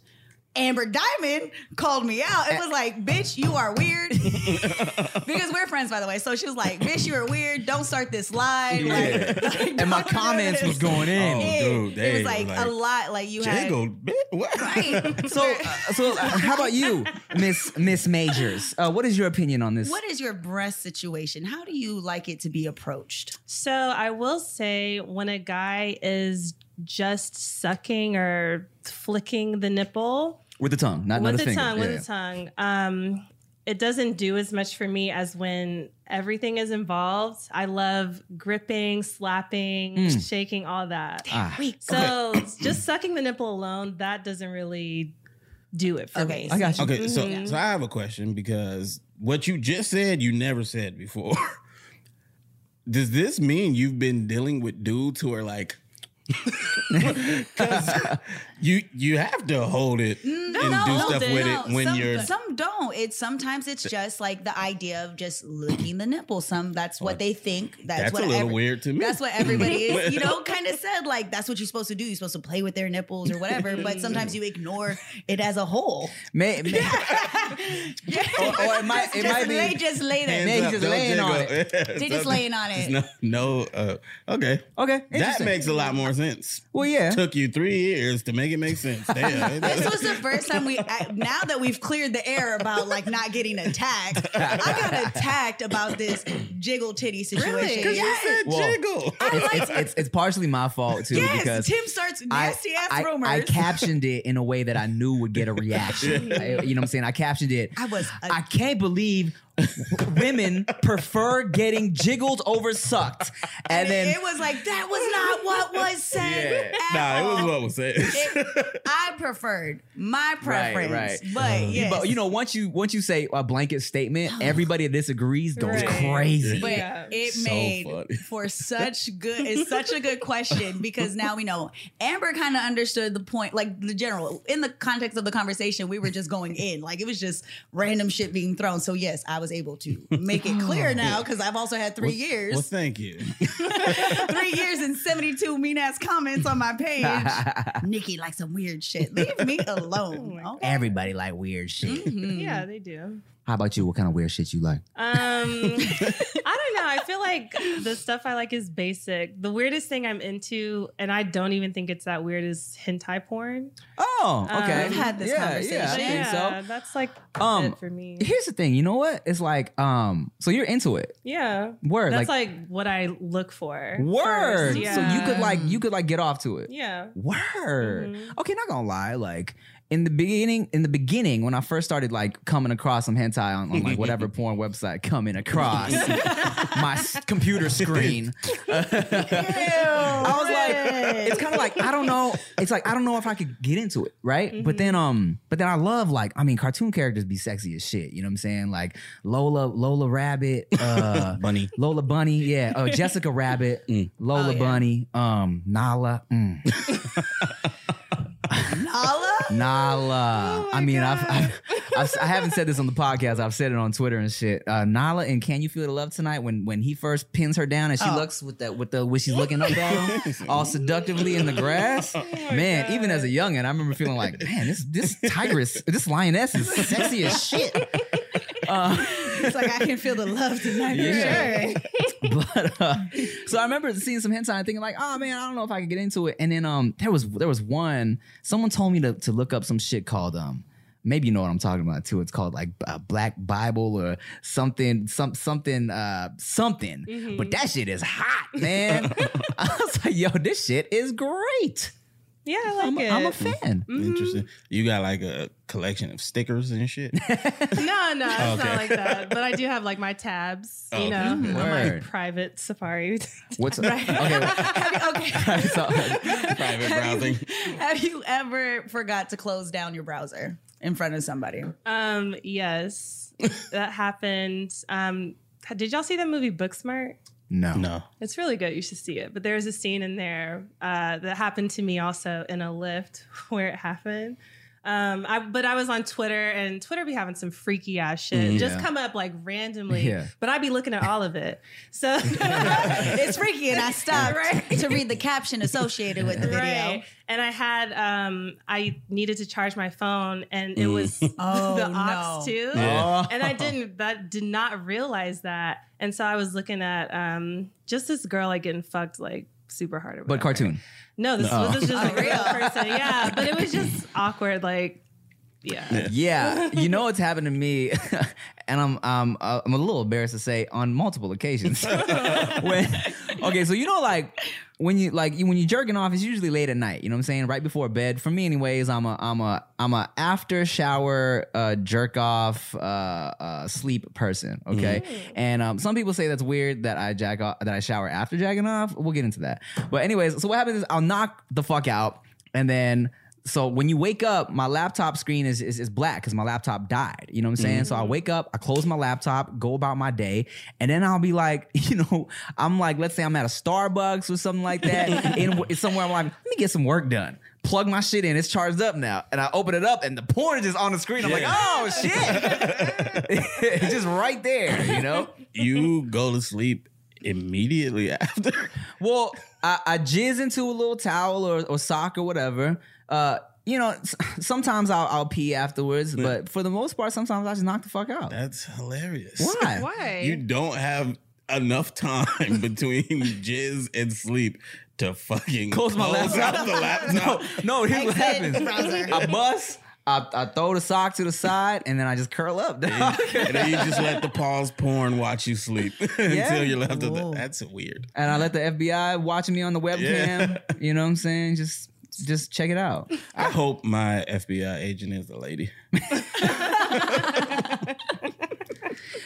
S3: Amber Diamond called me out. It was like, "Bitch, you are weird." (laughs) because we're friends, by the way. So she was like, "Bitch, you are weird. Don't start this live." Like, like,
S1: And (laughs) my comments was going in.
S2: Oh,
S3: It,
S2: dude,
S3: it
S2: they
S3: was
S2: was
S3: like,
S2: like,
S3: a lot. Like you had
S2: Jiggled, bitch. What?
S3: right. (laughs)
S1: So, uh, so uh, how about you, Miss Miss Majors? Uh, what is your opinion on this?
S3: What is your breast situation? How do you like it to be approached?
S5: So I will say when a guy is just sucking or flicking the nipple
S1: with the tongue, not not
S5: with
S1: a
S5: the
S1: finger.
S5: tongue,
S1: Yeah.
S5: with the tongue, um, it doesn't do as much for me as when everything is involved. I love gripping, slapping, shaking, all that.
S1: Ah.
S5: So just sucking the nipple alone, that doesn't really do it for
S3: Okay,
S5: me.
S1: I got you.
S2: Okay, so
S3: Mm-hmm.
S2: so I have a question because what you just said you never said before. (laughs) Does this mean you've been dealing with dudes who are like Because (laughs) you you have to hold it and do stuff with it when
S3: some,
S2: you're
S3: some don't. It's sometimes it's just like the idea of just licking the nipple. Some that's what they think. That's,
S2: that's
S3: what
S2: a little
S3: every-
S2: weird to me.
S3: That's what everybody is, (laughs) you know, kind of said. Like that's what you're supposed to do. You're supposed to play with their nipples or whatever. But sometimes you ignore it as a whole.
S1: May, may, (laughs) or, or it might it
S3: just
S1: might
S3: lay,
S1: be
S3: just lay there.
S2: Hands
S1: Maybe
S2: up,
S1: just
S2: don't
S1: laying on
S2: it.
S3: They just laying on it.
S2: No, no uh, okay.
S1: okay.
S2: That makes a lot more sense.
S1: Well, yeah.
S2: Took you three years to make it make sense. (laughs) Damn.
S3: This was the first time we. Now that we've cleared the air about like not getting attacked, I got attacked about this jiggle titty situation.
S2: Because you
S3: Yes.
S2: said
S1: Well,
S2: jiggle.
S1: It's, it's, it's, it's partially my fault too
S3: Yes,
S1: because
S3: Tim starts
S1: I,
S3: nasty ass
S1: I,
S3: rumors.
S1: I captioned it in a way that I knew would get a (laughs) reaction. I- you know what I'm saying? I captioned it.
S3: I was a-
S1: I can't believe women prefer getting jiggled over sucked. And,
S3: and
S1: then
S3: it was like that was not what was (laughs) said. at
S2: Nah, it was what was said.
S3: It- I preferred my preference,
S1: right.
S3: but yes,
S1: but you know, once you once you say a blanket statement, (sighs) everybody that disagrees goes
S5: Right.
S1: crazy.
S3: But
S5: Yeah.
S3: it
S2: So
S3: made
S2: funny.
S3: for (laughs) such good it's such a good question because now we know Amber kind of understood the point, like the general in the context of the conversation, we were just going in. Like it was just random shit being thrown. So yes, I was able to (laughs) make it clear now because I've also had three years.
S2: Well, thank you. (laughs) (laughs)
S3: three years and 72 mean ass comments on my page. Nikki likes some weird shit. Leave me alone. okay?
S1: Everybody like weird shit.
S3: Mm-hmm.
S5: Yeah, they do.
S1: How about you? What kind of weird shit you like?
S5: Um, (laughs) I don't know. I feel like the stuff I like is basic. The weirdest thing I'm into, and I don't even think it's that weird, is hentai porn.
S1: Oh, okay.
S5: We've
S3: had this
S1: yeah,
S3: conversation.
S1: Yeah, I think
S5: yeah,
S1: so.
S5: that's like
S1: Um,
S5: it for me.
S1: Here's the thing. You know what? It's like, um, so you're into it.
S5: Yeah,
S1: Word.
S5: that's
S1: like,
S5: like, what I look for.
S1: word.
S5: yeah.
S1: So you could like you could like get off to it.
S5: yeah.
S1: Word.
S5: Mhm.
S1: Okay, not gonna lie. Like in the beginning, in the beginning, when I first started like coming across some hentai on, on like whatever (laughs) porn website, coming across (laughs) my s- computer screen, (laughs) I was like, it's kind of like I don't know. It's like I don't know if I could get into it, right? But then, um, but then I love like I mean, cartoon characters be sexy as shit. You know what I'm saying? Like Lola, Lola Rabbit, uh,
S2: Bunny.
S1: Lola Bunny, yeah, uh, Jessica Rabbit, Lola
S3: Oh, yeah.
S1: Bunny, um, Nala, mm.
S3: Nala?
S1: Nala. I mean, I've, I've, I've I haven't said this on the podcast. I've said it on Twitter and shit. Uh, Nala and Can You Feel the Love Tonight? When when he first pins her down and she
S3: Oh.
S1: looks with that with the when she's looking up at him, (laughs) all seductively in the grass. man, even as a youngin, I remember feeling like, man, this this tigress, this lioness is sexy as shit. (laughs) Uh,
S3: It's like I can feel the love tonight
S1: Yeah.
S3: for sure. (laughs)
S1: but uh, so I remember seeing some hentai and thinking like, oh man, I don't know if I could get into it. And then um, there was there was one someone told me to to look up some shit called um maybe you know what I'm talking about too. It's called like a Black Bible or something, some something, uh, something.
S5: Mm-hmm.
S1: But that shit is hot, man. (laughs) I was like, yo, this shit is great.
S5: Yeah, I like
S1: I'm, a-
S5: it.
S1: I'm a fan.
S2: Interesting. You got like a collection of stickers and shit. (laughs)
S5: No, no, it's
S2: Okay.
S5: not like that. But I do have like my tabs,
S2: Oh,
S5: you
S2: okay.
S5: know, on my private Safari.
S1: What's (laughs) okay?
S3: okay. (laughs)
S1: so,
S2: Private browsing.
S3: Have you ever forgot to close down your browser in front of somebody?
S5: um, yes, that happened. Um, did y'all see the movie Booksmart?
S1: No,
S2: No.
S5: It's really good. You should see it. But there's a scene in there uh, that happened to me also in a lift (laughs) where it happened. Um, I, but I was on Twitter and Twitter be having some freaky ass shit just come up like randomly.
S1: Yeah.
S5: But I'd be looking at all of it. So (laughs)
S3: it's freaky, and I stopped
S5: Right.
S3: to read the caption associated with the video.
S5: Right. And I had um I needed to charge my phone and it was (laughs)
S3: Oh, (laughs)
S5: the
S3: no.
S5: too.
S2: Yeah.
S5: And I didn't that did not realize that. And so I was looking at um just this girl like getting fucked like super hard or
S1: but cartoon.
S5: No, this
S2: No.
S5: was just
S3: Oh, (laughs)
S5: a real
S3: real?
S5: person. Yeah. But it was just (laughs) awkward, like yeah.
S1: Yeah, you know what's happened to me, (laughs) and I'm um uh, I'm a little embarrassed to say on multiple occasions. when okay, so you know like when you like when you're jerking off, it's usually late at night. You know what I'm saying? Right before bed. For me, anyways, I'm a I'm a I'm a after shower uh, jerk off uh, uh, sleep person. Okay, and um, some people say that's weird that I jack off that I shower after jacking off. We'll get into that. But anyways, so what happens is I'll knock the fuck out, and then so when you wake up, my laptop screen is is, is black because my laptop died. You know what I'm saying? So I mm. wake up, I close my laptop, go about my day, and then I'll be like, (laughs) you know, I'm like, let's say I'm at a Starbucks or something like that, (laughs) in somewhere. I'm like, let me get some work done. Plug my shit in. It's charged up now, and I open it up, and the porn is just on the screen. I'm like, oh shit, (laughs) it's just right there. You know.
S2: You go to sleep immediately after.
S1: Well, I, I jizz into a little towel or, or sock or whatever. Uh, you know, (laughs) sometimes I'll, I'll pee afterwards, but for the most part, sometimes I just knock the fuck out.
S2: That's hilarious.
S1: Why? (laughs)
S5: Why?
S2: You don't have enough time (laughs) between jizz and sleep to fucking
S1: Close my laptop.
S2: out the laptop.
S1: No, no here's what happens.
S3: browser.
S1: I bust. I, I throw the sock to the side and then I just curl up. dog.
S2: and then you just let the pause porn watch you sleep
S1: Yeah.
S2: until you're left with the, That's weird.
S1: and I let the FBI watching me on the webcam.
S2: Yeah.
S1: You know what I'm saying? Just just check it out.
S2: I hope my FBI agent is a lady. (laughs)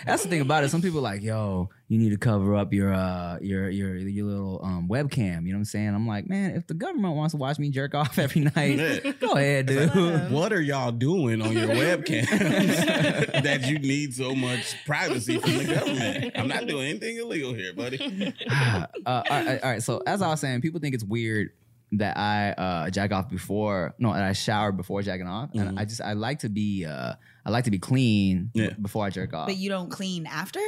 S1: That's the thing about it. Some people are like, yo, you need to cover up your uh your your your little um webcam. You know what I'm saying? I'm like, man, if the government wants to watch me jerk off (laughs) every night, go ahead, dude. (laughs)
S2: What are y'all doing on your webcams that you need so much privacy from the government? I'm not doing anything illegal here, buddy. (sighs)
S1: uh, all, right, all right. So as I was saying, people think it's weird that I uh, jack off before. No, and I shower before jacking off, and I just I like to be uh, I like to be clean
S2: Yeah.
S1: before I jerk off.
S3: But you don't clean after?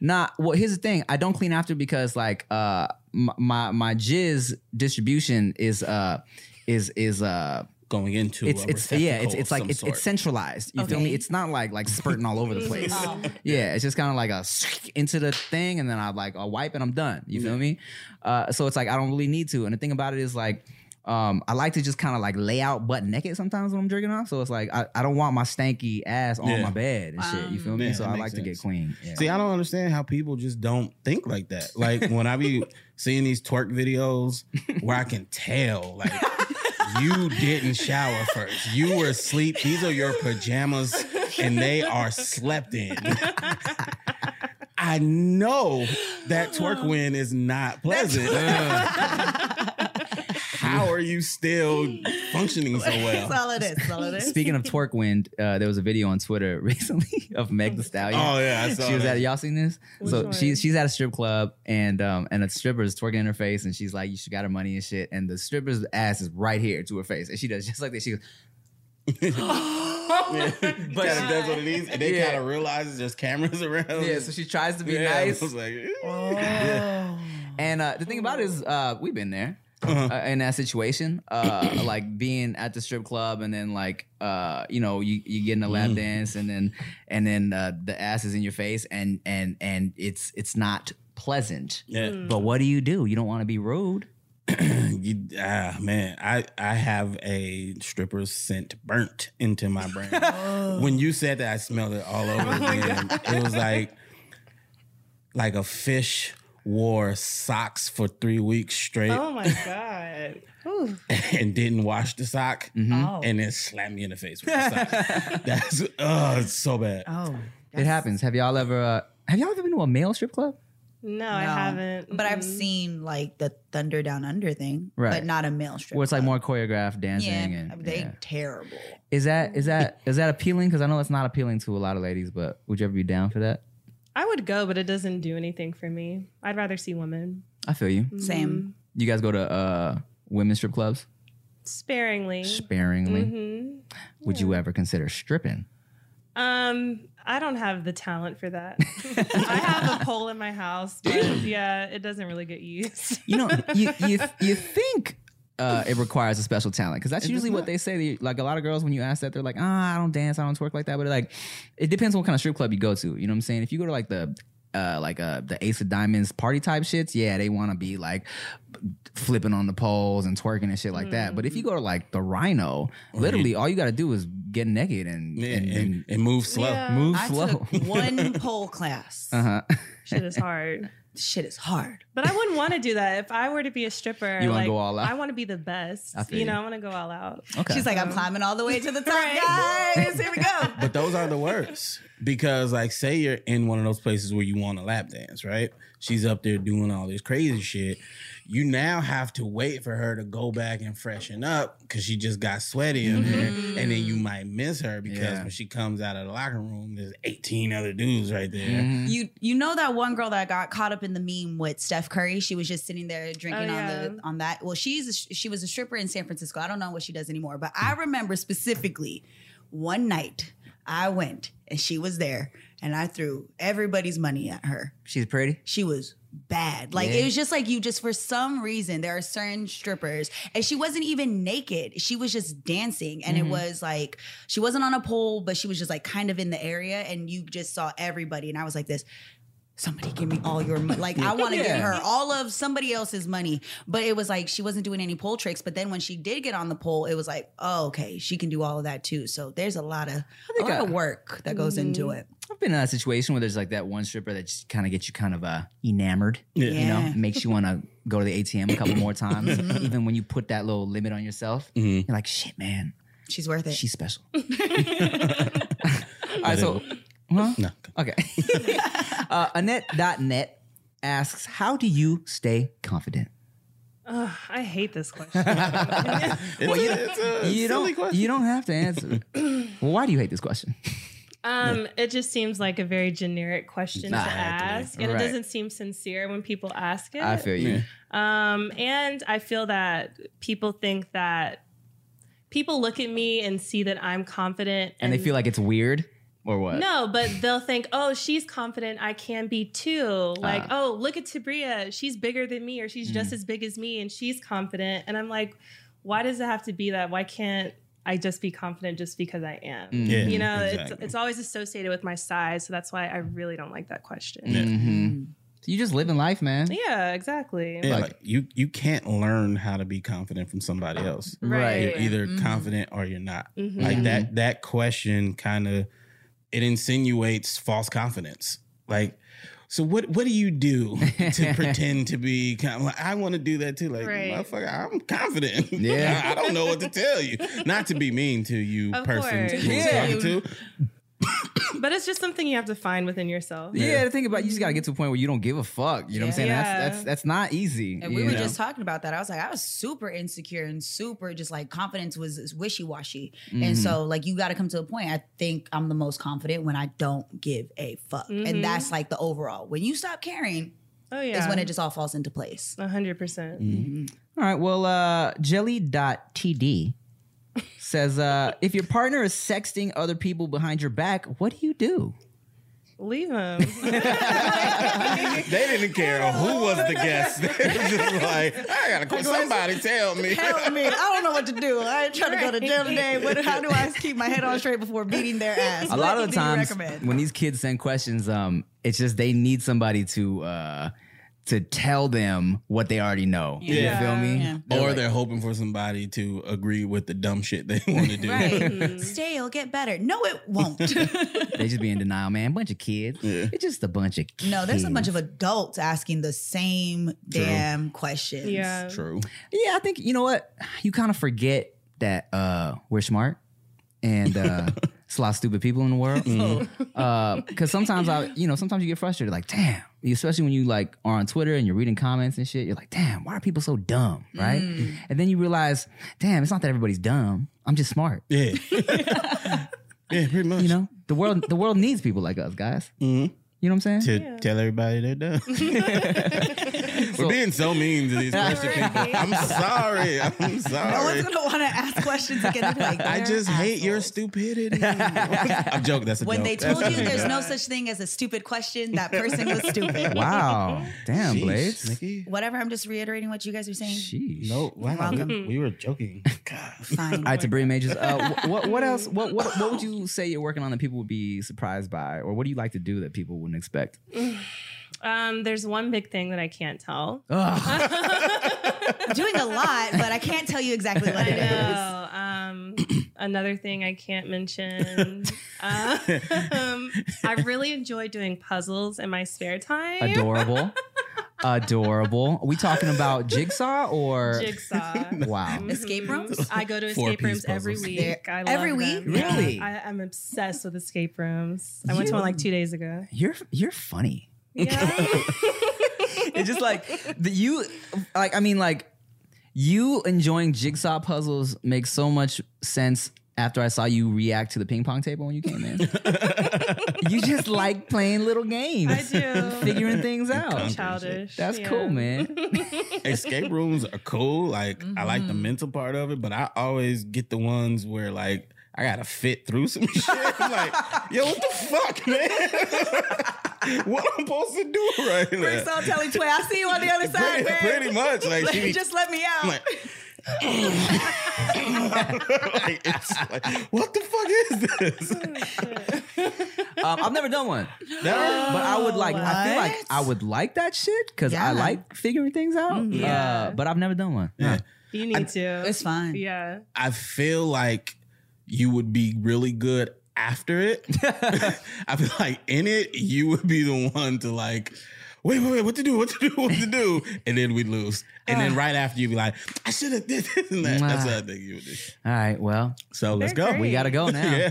S1: Not well. Here's the thing: I don't clean after because like uh m- my my jizz distribution is uh is is uh
S2: Going into
S1: it's
S2: a
S1: it's yeah it's it's like it's it's centralized. You feel me? It's not like like spurting all over the place.
S3: Oh. (laughs)
S1: Yeah, it's just kind of like a (laughs) into the thing, and then I like I'll wipe and I'm done. You feel me? Uh, so it's like I don't really need to. And the thing about it is like. Um, I like to just kind of like lay out butt naked sometimes when I'm jerking off. So it's like I, I don't want my stanky ass on
S2: Yeah.
S1: my bed and shit. You feel me?
S2: Yeah,
S1: so I
S2: makes
S1: like to get clean. Yeah.
S2: See, I don't understand how people just don't think like that. Like when I be (laughs) seeing these twerk videos where I can tell, like, you didn't shower first. You were asleep. These are your pajamas, and they are slept in. I know that twerk uh-huh. win is not pleasant. (laughs) How (laughs) are you still functioning so
S3: That's (laughs)
S2: well?
S3: all it is. That's all it is.
S1: Speaking of (laughs) twerk wind, uh, there was a video on Twitter recently of Meg the Stallion.
S2: Oh yeah, I saw
S1: she was
S2: that.
S1: at y'all seen this?
S5: Which
S1: so
S5: one?
S1: she's she's at a strip club and um and a stripper is twerking in her face and she's like, "You should got her money and shit. And the stripper's ass is right here to her face. And she does just like this. She goes,
S2: Yeah, kind of does what it is, and they
S1: Yeah.
S2: kind of realizes there's cameras around.
S1: Yeah, so she tries to be
S2: Yeah, I
S1: nice.
S2: was like,
S3: Oh.
S1: And uh, the thing about it is, uh, we've been there
S2: Uh-huh.
S1: uh, in that situation, uh, like being at the strip club, and then like uh, you know, you you get in a lap
S2: Mm.
S1: dance, and then and then uh, the ass is in your face, and and and it's it's not pleasant.
S2: yeah.
S1: But what do you do? You don't want to be rude. (clears throat)
S2: you, ah, man, I I have a stripper scent burnt into my brain. (laughs) when you said that, I smelled it all over again. It was like like a fish wore socks for three weeks straight
S5: Oh my god. (laughs) Ooh.
S2: and didn't wash the sock,
S3: Oh.
S2: and then slapped me in the face with the sock. (laughs) That's oh, it's so bad.
S3: oh.
S1: It happens. Have y'all ever? Uh, have y'all ever been to a male strip club?
S5: No, I haven't.
S3: But I've seen like the Thunder Down Under thing,
S1: Right.
S3: but not a male strip.
S1: Where it's like
S3: club.
S1: more choreographed dancing
S3: Yeah,
S1: and
S3: they
S1: yeah.
S3: terrible.
S1: is that is that is that appealing? Because I know it's not appealing to a lot of ladies, but would you ever be down for that?
S5: I would go, but it doesn't do anything for me. I'd rather see women.
S1: I feel you.
S3: Same.
S1: You guys go to uh women's strip clubs
S5: Sparingly.
S1: sparingly.
S5: hmm
S1: Would you ever consider stripping?
S5: Um, I don't have the talent for that. (laughs) I have a pole in my house, but yeah, it doesn't really get used.
S1: You know, you you (laughs) you think uh, it requires a special talent because that's usually what they say. They- Like a lot of girls, when you ask that, they're like, "Ah, I don't dance, I don't twerk like that." But like, it depends on what kind of strip club you go to. You know what I'm saying? If you go to like the uh, like uh, the Ace of Diamonds party type shits, yeah, they want to be like flipping on the poles and twerking and shit like that. But if you go to like the Rhino, literally all you got to do is get naked and
S2: Yeah,
S1: and,
S2: and,
S1: and
S2: and move slow.
S5: Yeah.
S1: move
S3: I
S1: slow.
S3: took (laughs) one pole class.
S1: uh huh.
S5: Shit is (laughs) hard.
S3: Shit is hard.
S5: But I wouldn't want to (laughs) do that. If I were to be a stripper,
S1: You wanna
S5: like,
S1: go all out?
S5: I want to be the best.
S1: I
S5: you know. I want to go all out.
S1: Okay.
S3: She's like, I'm climbing all the way to the (laughs) top,
S5: Right.
S3: guys. Here we go. (laughs)
S2: But those are the worst because, like, say you're in one of those places where you want to lap dance, right? She's up there doing all this crazy shit. You now have to wait for her to go back and freshen up because she just got sweaty in there, and then you might miss her because
S1: Yeah.
S2: when she comes out of the locker room, there's 18 other dudes right there.
S1: Mhm.
S3: You you know that one girl that got caught up in the meme with Steph Curry? She was just sitting there drinking
S5: Oh,
S3: on the on that. Well, she's a, she was a stripper in San Francisco. I don't know what she does anymore, but I remember specifically one night I went and she was there and I threw everybody's money at her.
S1: She's pretty.
S3: She was bad. Like
S1: Yeah.
S3: it was just like you just for some reason there are certain strippers and she wasn't even naked. She was just dancing and
S1: Mm-hmm.
S3: it was like she wasn't on a pole but she was just like kind of in the area and you just saw everybody and I was like this Somebody give me all your money. Like I (laughs) want to give
S1: Yeah.
S3: her all of somebody else's money, but it was like she wasn't doing any pole tricks. But then when she did get on the pole, it was like, oh, okay, she can do all of that too. So there's a lot of a lot
S1: I-
S3: of work that goes into it.
S1: I've been in a situation where there's like that one stripper that just kind of gets you kind of uh, enamored.
S2: Yeah.
S1: You know,
S3: Yeah.
S1: makes you want to go to the ATM a couple more times. (laughs) Even when you put that little limit on yourself, you're like, shit, man,
S3: She's worth it.
S1: she's special. (laughs) All right, so, huh?
S2: No.
S1: Okay. (laughs) uh, Annette.net asks, how do you stay confident?
S5: Ugh, I hate this question.
S2: It's,
S1: Well,
S2: a,
S1: you-
S2: it's a
S1: You
S2: silly
S1: don't,
S2: question.
S1: you don't have to answer. (clears throat) well, why do you hate this question?
S5: Um, it just seems like a very generic question
S1: Nah,
S5: to ask, and
S1: right.
S5: it doesn't seem sincere when people ask it.
S1: I feel you.
S5: Um, and I feel that people think that people look at me and see that I'm confident,
S1: And they feel like it's weird or what?
S5: no, but they'll think, oh, she's confident. I can be too. Like,
S1: Ah.
S5: oh, look at Tabria. She's bigger than me, or she's
S1: Mm.
S5: just as big as me, and she's confident. And I'm like, why does it have to be that? Why can't I just be confident just because I am?
S2: Yeah,
S5: You know, it's
S2: exactly.
S5: it's always associated with my size, so that's why I really don't like that question.
S2: Yeah.
S1: Mhm. So you just living life, man.
S5: Yeah, exactly.
S2: Yeah,
S1: Like-
S2: like you you can't learn how to be confident from somebody else.
S1: Right.
S2: You're either
S3: Mhm.
S2: confident or you're not.
S5: Mhm.
S2: Like that that question kind of it insinuates false confidence. Like so what what do you do to (laughs) pretend to be kind of like I want to do that too like
S5: Right.
S2: motherfucker I'm confident. (laughs)
S1: Yeah.
S2: I, I don't know what to tell you. Not to be mean to you
S5: Of
S2: person
S5: course.
S2: who's
S1: Yeah.
S2: talking to.
S5: But it's just something you have to find within yourself.
S1: Yeah, the thing about you just gotta get to a point where you don't give a fuck. You know what I'm saying?
S5: Yeah.
S1: That's that's that's not easy.
S3: And we
S1: you
S3: were
S1: know?
S3: just talking about that. I was like, I was super insecure and super just like confidence was wishy washy.
S1: Mm-hmm.
S3: And so, like, you got to come to a point. I think I'm the most confident when I don't give a fuck.
S5: Mhm.
S3: And that's like the overall. When you stop caring,
S5: Oh yeah.
S3: is when it just all falls into place.
S5: A hundred percent.
S1: All right. Well, uh, jelly.td says uh, if your partner is sexting other people behind your back, what do you do?
S5: Leave him. (laughs)
S2: They didn't care who was the guest. (laughs) They were just like, I gotta quit. Somebody tell me.
S3: Help me. I don't know what to do. I ain't trying to go to jail today. What, how do I keep my head on straight before beating their (laughs) ass?
S1: A lot of the
S3: do
S1: times when these kids send questions, um, it's just they need somebody to uh, to tell them what they already know.
S2: Yeah.
S1: You feel me?
S3: Yeah.
S1: They're
S2: or
S1: like,
S2: they're hoping for somebody to agree with the dumb shit they want to do.
S3: Right. (laughs) Stay, it'll get better. No, it won't. (laughs)
S1: they just be in denial, man. Bunch of kids.
S2: Yeah.
S1: It's just a bunch of kids.
S3: no, there's a bunch of adults asking the same damn questions.
S5: Yeah.
S2: True.
S1: Yeah, I think you know what? You kind of forget that uh we're smart and uh (laughs) it's a lot of stupid people in the world. Uh cuz sometimes I you know, sometimes you get frustrated like, "Damn." Especially when you like are on Twitter and you're reading comments and shit, you're like, "Damn, why are people so dumb?" Right? And then you realize, "Damn, it's not that everybody's dumb. I'm just smart."
S2: Yeah. (laughs) yeah, pretty much.
S1: You know? The world the world needs people like us, guys.
S2: Mhm.
S1: You know what I'm saying?
S2: to tell everybody they're dumb. (laughs) We're being so mean to these question people. I'm sorry. I'm
S3: No one's
S2: sorry.
S3: gonna want to ask questions again. Like,
S2: I
S3: "They're
S2: just hate your stupidity. (laughs) I'm joking. That's a
S3: When
S2: joke.
S3: they told
S2: a
S3: you there's no such thing as a stupid question, that person was stupid. (laughs)
S1: Wow. Damn,
S2: Sheesh,
S1: Blades.
S2: Nikki.
S3: Whatever. I'm just reiterating what you guys are saying.
S1: Sheesh.
S2: No, wow.
S3: welcome.
S2: We were joking. God.
S3: Fine.
S1: All right, Tabria Majors. Uh, wh- what what else? What what what would you say you're working on that people would be surprised by, or what do you like to do that people wouldn't expect? (sighs)
S5: Um, there's one big thing that I can't tell.
S3: I'm (laughs) doing a lot, but I can't tell you exactly what (laughs)
S5: I
S3: it is.
S5: know. Um, (clears throat) another thing I can't mention. (laughs) Um, I really enjoy doing puzzles in my spare time.
S1: Adorable, adorable. Are we talking about jigsaw or
S5: Jigsaw. (laughs)
S1: wow? Mm-hmm.
S3: Escape rooms?
S5: I go to
S2: Four
S5: escape rooms every
S2: puzzles.
S5: week. I love
S3: Every
S5: them.
S3: week?
S5: Yeah.
S1: Really?
S5: I, I'm obsessed with escape rooms. I went to one like two days ago.
S1: You're you're funny.
S5: Yeah. (laughs)
S1: It's just like the you like. I mean, like you enjoying jigsaw puzzles makes so much sense. After I saw you react to the ping pong table when you came in, you just like playing little games.
S5: I do.
S1: figuring things out.
S5: Childish.
S1: That's
S5: Yeah.
S1: cool, man. (laughs)
S2: Escape rooms are cool. Like I like the mm-hmm. mental part of it, but I always get the ones where like I gotta fit through some (laughs) shit. I'm like, yo, what the fuck, man? (laughs) what I'm supposed to do right now?
S3: So telling Tway, I'll see you on the other side,
S2: Pretty,
S3: man.
S2: pretty much, like she
S3: Just let me out.
S2: I'm like, like, it's like, what the fuck is this? (laughs)
S1: Um, I've never done one,
S2: Never?
S1: but I would like. I feel like I would like that shit because
S3: Yeah.
S1: I like figuring things out.
S5: Yeah.
S1: Uh, but I've never done one.
S2: Yeah.
S5: You need to.
S3: it's fine.
S5: Yeah.
S2: I feel like you would be really good after it. (laughs) (laughs) I feel like in it, you would be the one to like, wait, wait, wait, what to do, what to do, (laughs) what to do, (laughs) and then we'd lose. And then right after you'd be like, I should have did this and that. That's what I think you would do.
S1: All right. Well,
S2: So let's go.
S5: great.
S1: we gotta go (laughs) now.
S2: Yeah.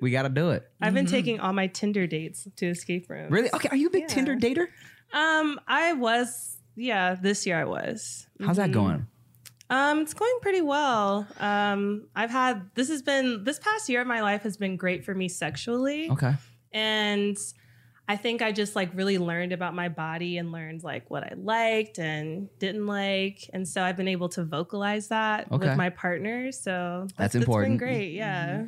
S1: We gotta do it.
S5: I've been taking all my Tinder dates to escape rooms.
S1: Really? Okay. Are you a big
S5: Yeah.
S1: Tinder dater?
S5: Um, I was. Yeah, this year I was.
S1: How's that going?
S5: Um, it's going pretty well. Um, I've had this has been this past year of my life has been great for me sexually,
S1: Okay.
S5: and I think I just like really learned about my body and learned like what I liked and didn't like, and so I've been able to vocalize that
S1: Okay.
S5: with my partner. So
S1: That's
S5: it's been
S1: important.
S5: great, yeah. Mm-hmm.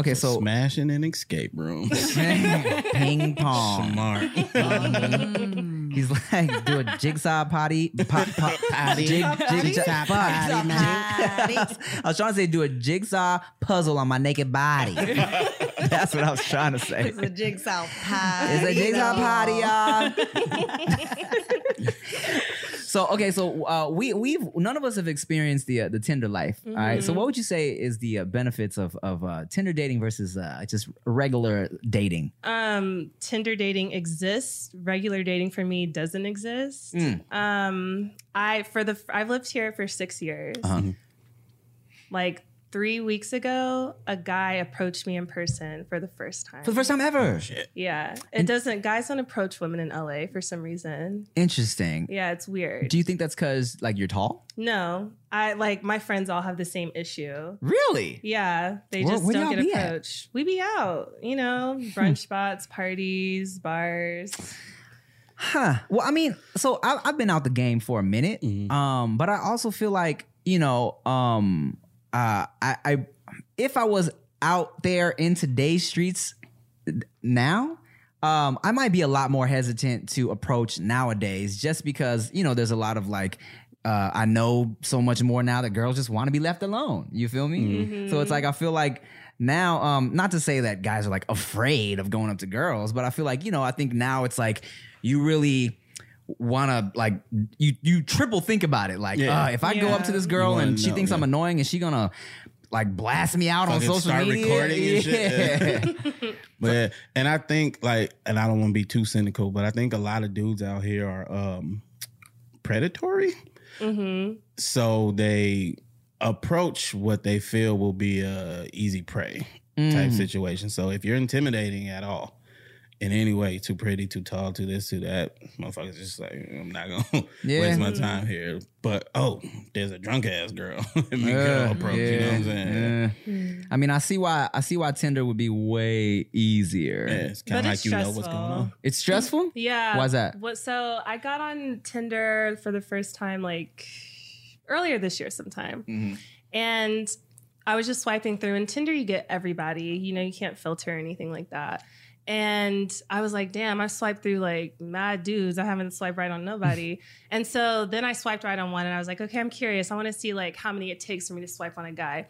S1: Okay. So
S2: Smashing an escape room. (laughs)
S1: ping (laughs) pong.
S2: Smart. Mm-hmm.
S1: He's like, do a jigsaw potty, pop, pop, potty, jig, jigsaw potty, man. I was trying to say, do a jigsaw puzzle on my naked body. (laughs) That's what I was trying to say.
S3: It's a jigsaw pie.
S1: It's a jigsaw potty, y'all. (laughs) so okay, so uh, we we've none of us have experienced the uh, the Tinder life. All right. So what would you say is the uh, benefits of of uh, Tinder dating versus uh, just regular dating?
S5: um tinder dating exists regular dating for me doesn't exist
S1: Mm.
S5: um i for the i've lived here for six years
S1: Uh-huh.
S5: like three weeks ago a guy approached me in person for the first time
S1: For the first time ever. Shit.
S5: yeah it doesn't guys don't approach women in la for some reason
S1: Interesting.
S5: yeah it's weird
S1: Do you think that's because like you're tall?
S5: no i like my friends all have the same issue
S1: Really?
S5: yeah, they
S1: Where-
S5: just
S1: where
S5: don't get
S1: be at?
S5: approached. We be out, you know, (laughs) brunch spots, parties, bars.
S1: Huh. Well, I mean, so I, I've been out the game for a minute, um, but I also feel like you know, um, uh, I, I if I was out there in today's streets now. Um, I might be a lot more hesitant to approach nowadays just because, you know, there's a lot of like, uh, I know so much more now that girls just want to be left alone. You feel me? So it's like, I feel like now, um, not to say that guys are like afraid of going up to girls, but I feel like, you know, I think now it's like you really want to like you you triple think about it. Like,
S2: Yeah.
S1: uh, if I go up to this girl and she
S2: know,
S1: thinks I'm annoying is she gonna like blast me out on social
S2: start
S1: media,
S2: recording and shit.
S1: Yeah. (laughs)
S2: But yeah, and I think like, and I don't want to be too cynical, but I think a lot of dudes out here are um predatory.
S5: Mm-hmm.
S2: So they approach what they feel will be a easy prey type
S1: Mm.
S2: situation. So if you're intimidating at all in any way, too pretty, too tall, too this, too that, motherfuckers just like I'm not gonna (laughs)
S1: Yeah.
S2: waste my time here. But oh, there's a drunk ass girl. (laughs) Let me
S1: Yeah,
S2: go approach. You know what I'm saying?
S1: yeah. I mean, I see why I see why Tinder would be way easier.
S2: Yeah, it's kind of like you know what's going
S5: stressful.
S2: on.
S1: It's stressful. (laughs)
S5: Yeah.
S1: Why's that?
S5: What? So I got on Tinder for the first time like earlier this year, sometime,
S1: Mhm.
S5: and I was just swiping through. And Tinder, you get everybody. You know, you can't filter or anything like that. And I was like, damn, I swiped through like mad dudes. I haven't swiped right on nobody. (laughs) and so then I swiped right on one and I was like, okay, I'm curious. I want to see like how many it takes for me to swipe on a guy.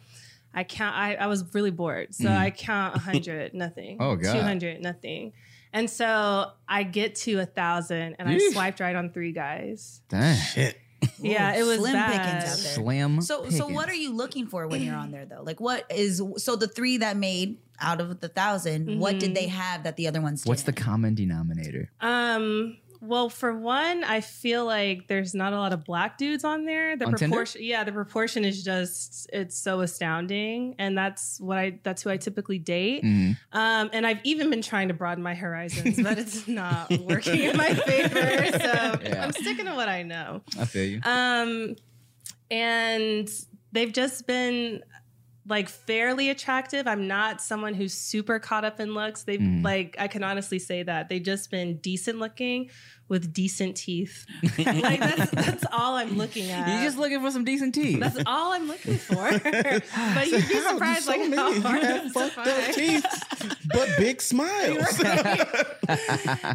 S5: I count, I, I was really bored. So
S1: Mhm.
S5: I count 100, (laughs) nothing.
S1: Oh, God.
S5: 200, nothing. And so I get to a thousand and I swiped right on three guys.
S1: Dang.
S2: Shit. (laughs)
S5: Yeah, it was
S3: slim
S5: bad.
S3: pickings out there.
S1: Slim.
S3: So, so what are you looking for when you're on there though? Like, what is so the three that made out of the 1000 What did they have that the other ones?
S1: What's the
S3: didn't?
S1: common denominator?
S5: Um, well, for one, I feel like there's not a lot of black dudes on there. The
S1: On Tinder?
S5: proportion, yeah, the proportion is just it's so astounding, and that's what I that's who I typically date.
S1: Mhm.
S5: Um, and I've even been trying to broaden my horizons, but it's (laughs) not working in my favor. So
S1: Yeah.
S5: I'm sticking to what I know.
S1: I feel you.
S5: Um, and they've just been like fairly attractive. I'm not someone who's super caught up in looks. They've
S1: Mm.
S5: like I can honestly say that they've just been decent looking with decent teeth. (laughs) like that's that's all I'm looking at.
S1: You're just looking for some decent teeth.
S5: that's all I'm looking (laughs) for. but you'd be surprised
S2: So
S5: like
S2: many.
S5: how
S2: You have
S5: it is to
S2: fucked up teeth, but big (laughs) smiles.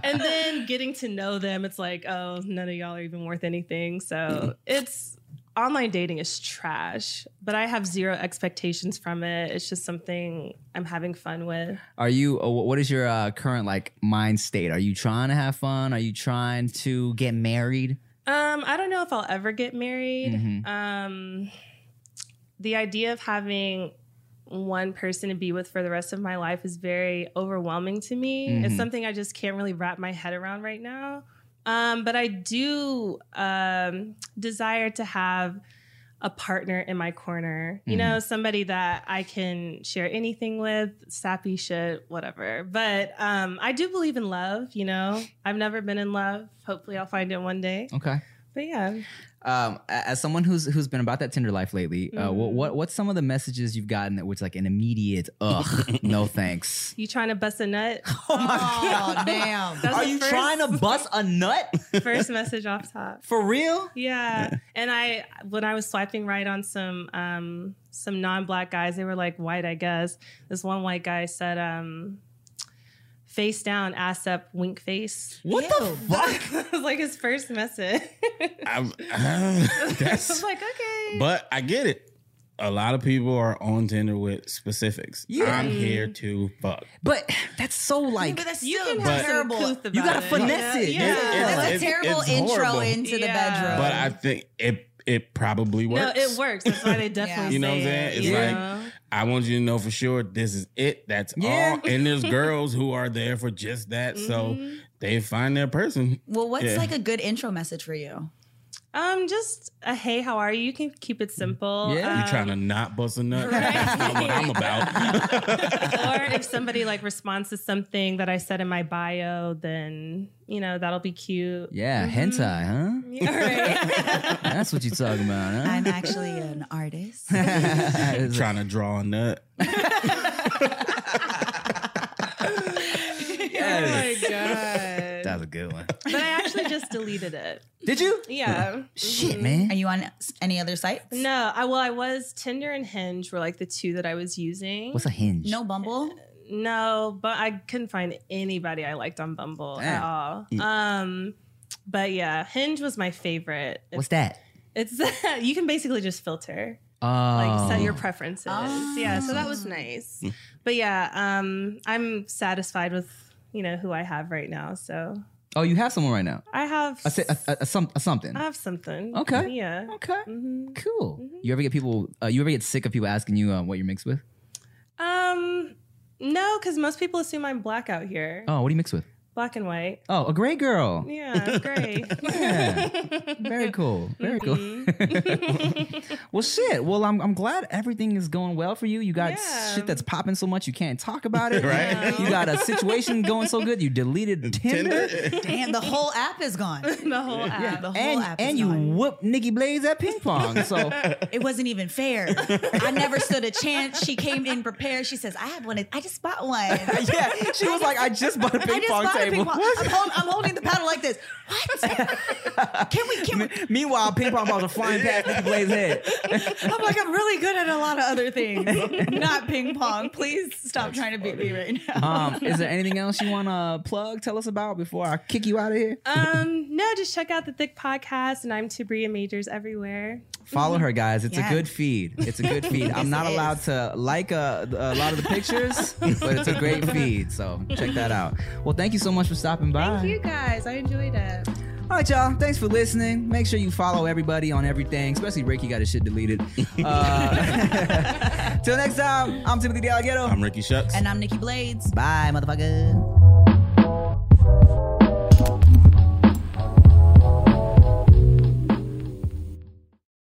S5: and then getting to know them, it's like, oh, none of y'all are even worth anything. So it's online dating is trash, but I have zero expectations from it. It's just something I'm having fun with.
S1: Are you? uh, What is your uh, current like mind state? Are you trying to have fun? Are you trying to get married?
S5: Um, I don't know if I'll ever get married.
S1: Mhm.
S5: Um, the idea of having one person to be with for the rest of my life is very overwhelming to me.
S1: Mhm.
S5: It's something I just can't really wrap my head around right now. Um, but I do um, desire to have a partner in my corner. You know, somebody that I can share anything with, sappy shit, whatever. But um, I do believe in love. You know, I've never been in love. Hopefully, I'll find it one day.
S1: Okay.
S5: But yeah.
S1: Um, as someone who's who's been about that Tinder life lately, uh, what,
S5: Mhm.
S1: what what's some of the messages you've gotten that was like an immediate (laughs) ugh, no thanks.
S5: You trying to bust a nut? (laughs)
S1: Oh my
S3: Oh (laughs) damn!
S5: That's
S1: Are you
S5: first-
S1: trying to bust a nut
S5: First message off top.
S1: for real?
S5: Yeah. And I when I was swiping right on some um some non-black guys, they were like white, I guess. This one white guy said um face down, ass up, wink face.
S1: What
S3: Ew.
S1: the fuck? (laughs)
S5: it was like his first message. (laughs)
S2: I'm,
S5: I (laughs)
S2: that's,
S5: was like, okay.
S2: but I get it. A lot of people are on Tinder with specifics.
S1: Yeah.
S2: I'm here to fuck.
S1: But that's so like
S3: but that's
S5: you
S3: still
S5: can have some
S3: terrible.
S5: couth
S1: You gotta
S5: it,
S1: finesse
S5: know?
S1: it.
S5: Yeah.
S1: Yeah.
S3: That's
S2: It's-
S3: a terrible
S2: it's
S3: intro
S2: horrible.
S3: into the bedroom.
S2: But I think it it probably works.
S5: No, it works. That's why they definitely
S2: You know what I'm saying?
S5: it,
S2: It's
S5: you
S2: like
S5: know?
S2: I want you to know for sure this is it. That's
S1: Yeah.
S2: all. And there's girls who are there for just that. So
S5: Mhm.
S2: they find their person.
S3: well, what's
S2: Yeah.
S3: like a good intro message for you?
S5: Um, just a hey, how are you? You can keep it simple.
S1: Yeah.
S5: Um,
S2: You trying to not bust a nut?
S5: right.
S2: That's not what I'm about. (laughs)
S5: or if somebody like responds to something that I said in my bio, then you know that'll be cute.
S1: yeah, hentai, huh?
S5: Yeah, right. (laughs)
S1: That's what you're talking about, huh?
S3: I'm actually an artist. (laughs)
S2: Trying to draw a nut.
S5: oh my god!
S1: That was a good one. (laughs)
S5: But I actually just deleted it.
S1: Did you?
S5: Yeah.
S1: Shit,
S5: Mhm.
S1: man.
S3: Are you on any other sites?
S5: No, I well, I was Tinder and Hinge were like the two that I was using.
S1: What's a hinge?
S3: No Bumble.
S5: No, but I couldn't find anybody I liked on Bumble
S1: Damn.
S5: at all. Um, but yeah, Hinge was my favorite.
S1: What's that?
S5: It's (laughs) you can basically just filter,
S1: Oh,
S5: like set your preferences.
S3: Oh.
S5: Yeah, so that was nice. But yeah, um, I'm satisfied with you know who I have right now. So
S1: Oh, you have someone right now.
S5: I have.
S1: A, a, a, a, some, a something.
S5: I have something.
S1: Okay.
S5: Yeah.
S1: Okay.
S5: hmm
S1: Cool. You ever get people? Uh, you ever get sick of people asking you uh, what you're mixed with?
S5: Um, no, because most people assume I'm black out here.
S1: Oh, what do you mix with?
S5: Black and white.
S1: Oh, a gray girl.
S5: Yeah, great. (laughs)
S1: Yeah. Very cool. Very cool. Mm-hmm. (laughs) well, shit. Well, I'm I'm glad everything is going well for you. You got
S5: Yeah.
S1: shit that's popping so much you can't talk about it. (laughs)
S2: Right.
S1: You got a situation going so good. You deleted Tinder.
S3: Damn, the whole app is gone.
S5: the whole app.
S3: The whole
S1: And,
S3: app
S1: and
S3: is
S1: you
S3: gone.
S1: whooped Nikki Blades at ping pong. So
S3: It wasn't even fair. I never stood a chance. She came in prepared. She says, "I have one. I just bought one."
S1: yeah, she was like, I just bought a ping
S3: just
S1: pong
S3: bought a
S1: table.
S3: ping pong. I'm, hold, I'm holding the paddle like this. What? (laughs) Can we? Can we?
S1: Meanwhile, ping pong balls are flying past Nikki Blades' head. (laughs)
S3: I'm like, I'm really good at a lot of other things, (laughs) not ping pong. Please stop trying to beat me right now.
S1: Um, is there anything else you want to plug? Tell us about before I kick you out of here.
S5: Um, no, just check out the Thick Podcast, and I'm Tabria Majors everywhere.
S1: Follow her, guys. It's
S3: Yeah.
S1: a good feed. It's a good feed. I'm not allowed to like a, a lot of the pictures, but it's a great feed. So check that out. Well, thank you so much much for stopping by.
S5: Thank you guys. I enjoyed it.
S1: All right, y'all. Thanks for listening. Make sure you follow everybody on everything, especially Ricky got his shit deleted. (laughs) Uh, (laughs) till next time, I'm Timothy DeLaGhetto.
S2: I'm Ricky Shucks.
S3: And I'm Nikki Blades.
S1: Bye, motherfucker.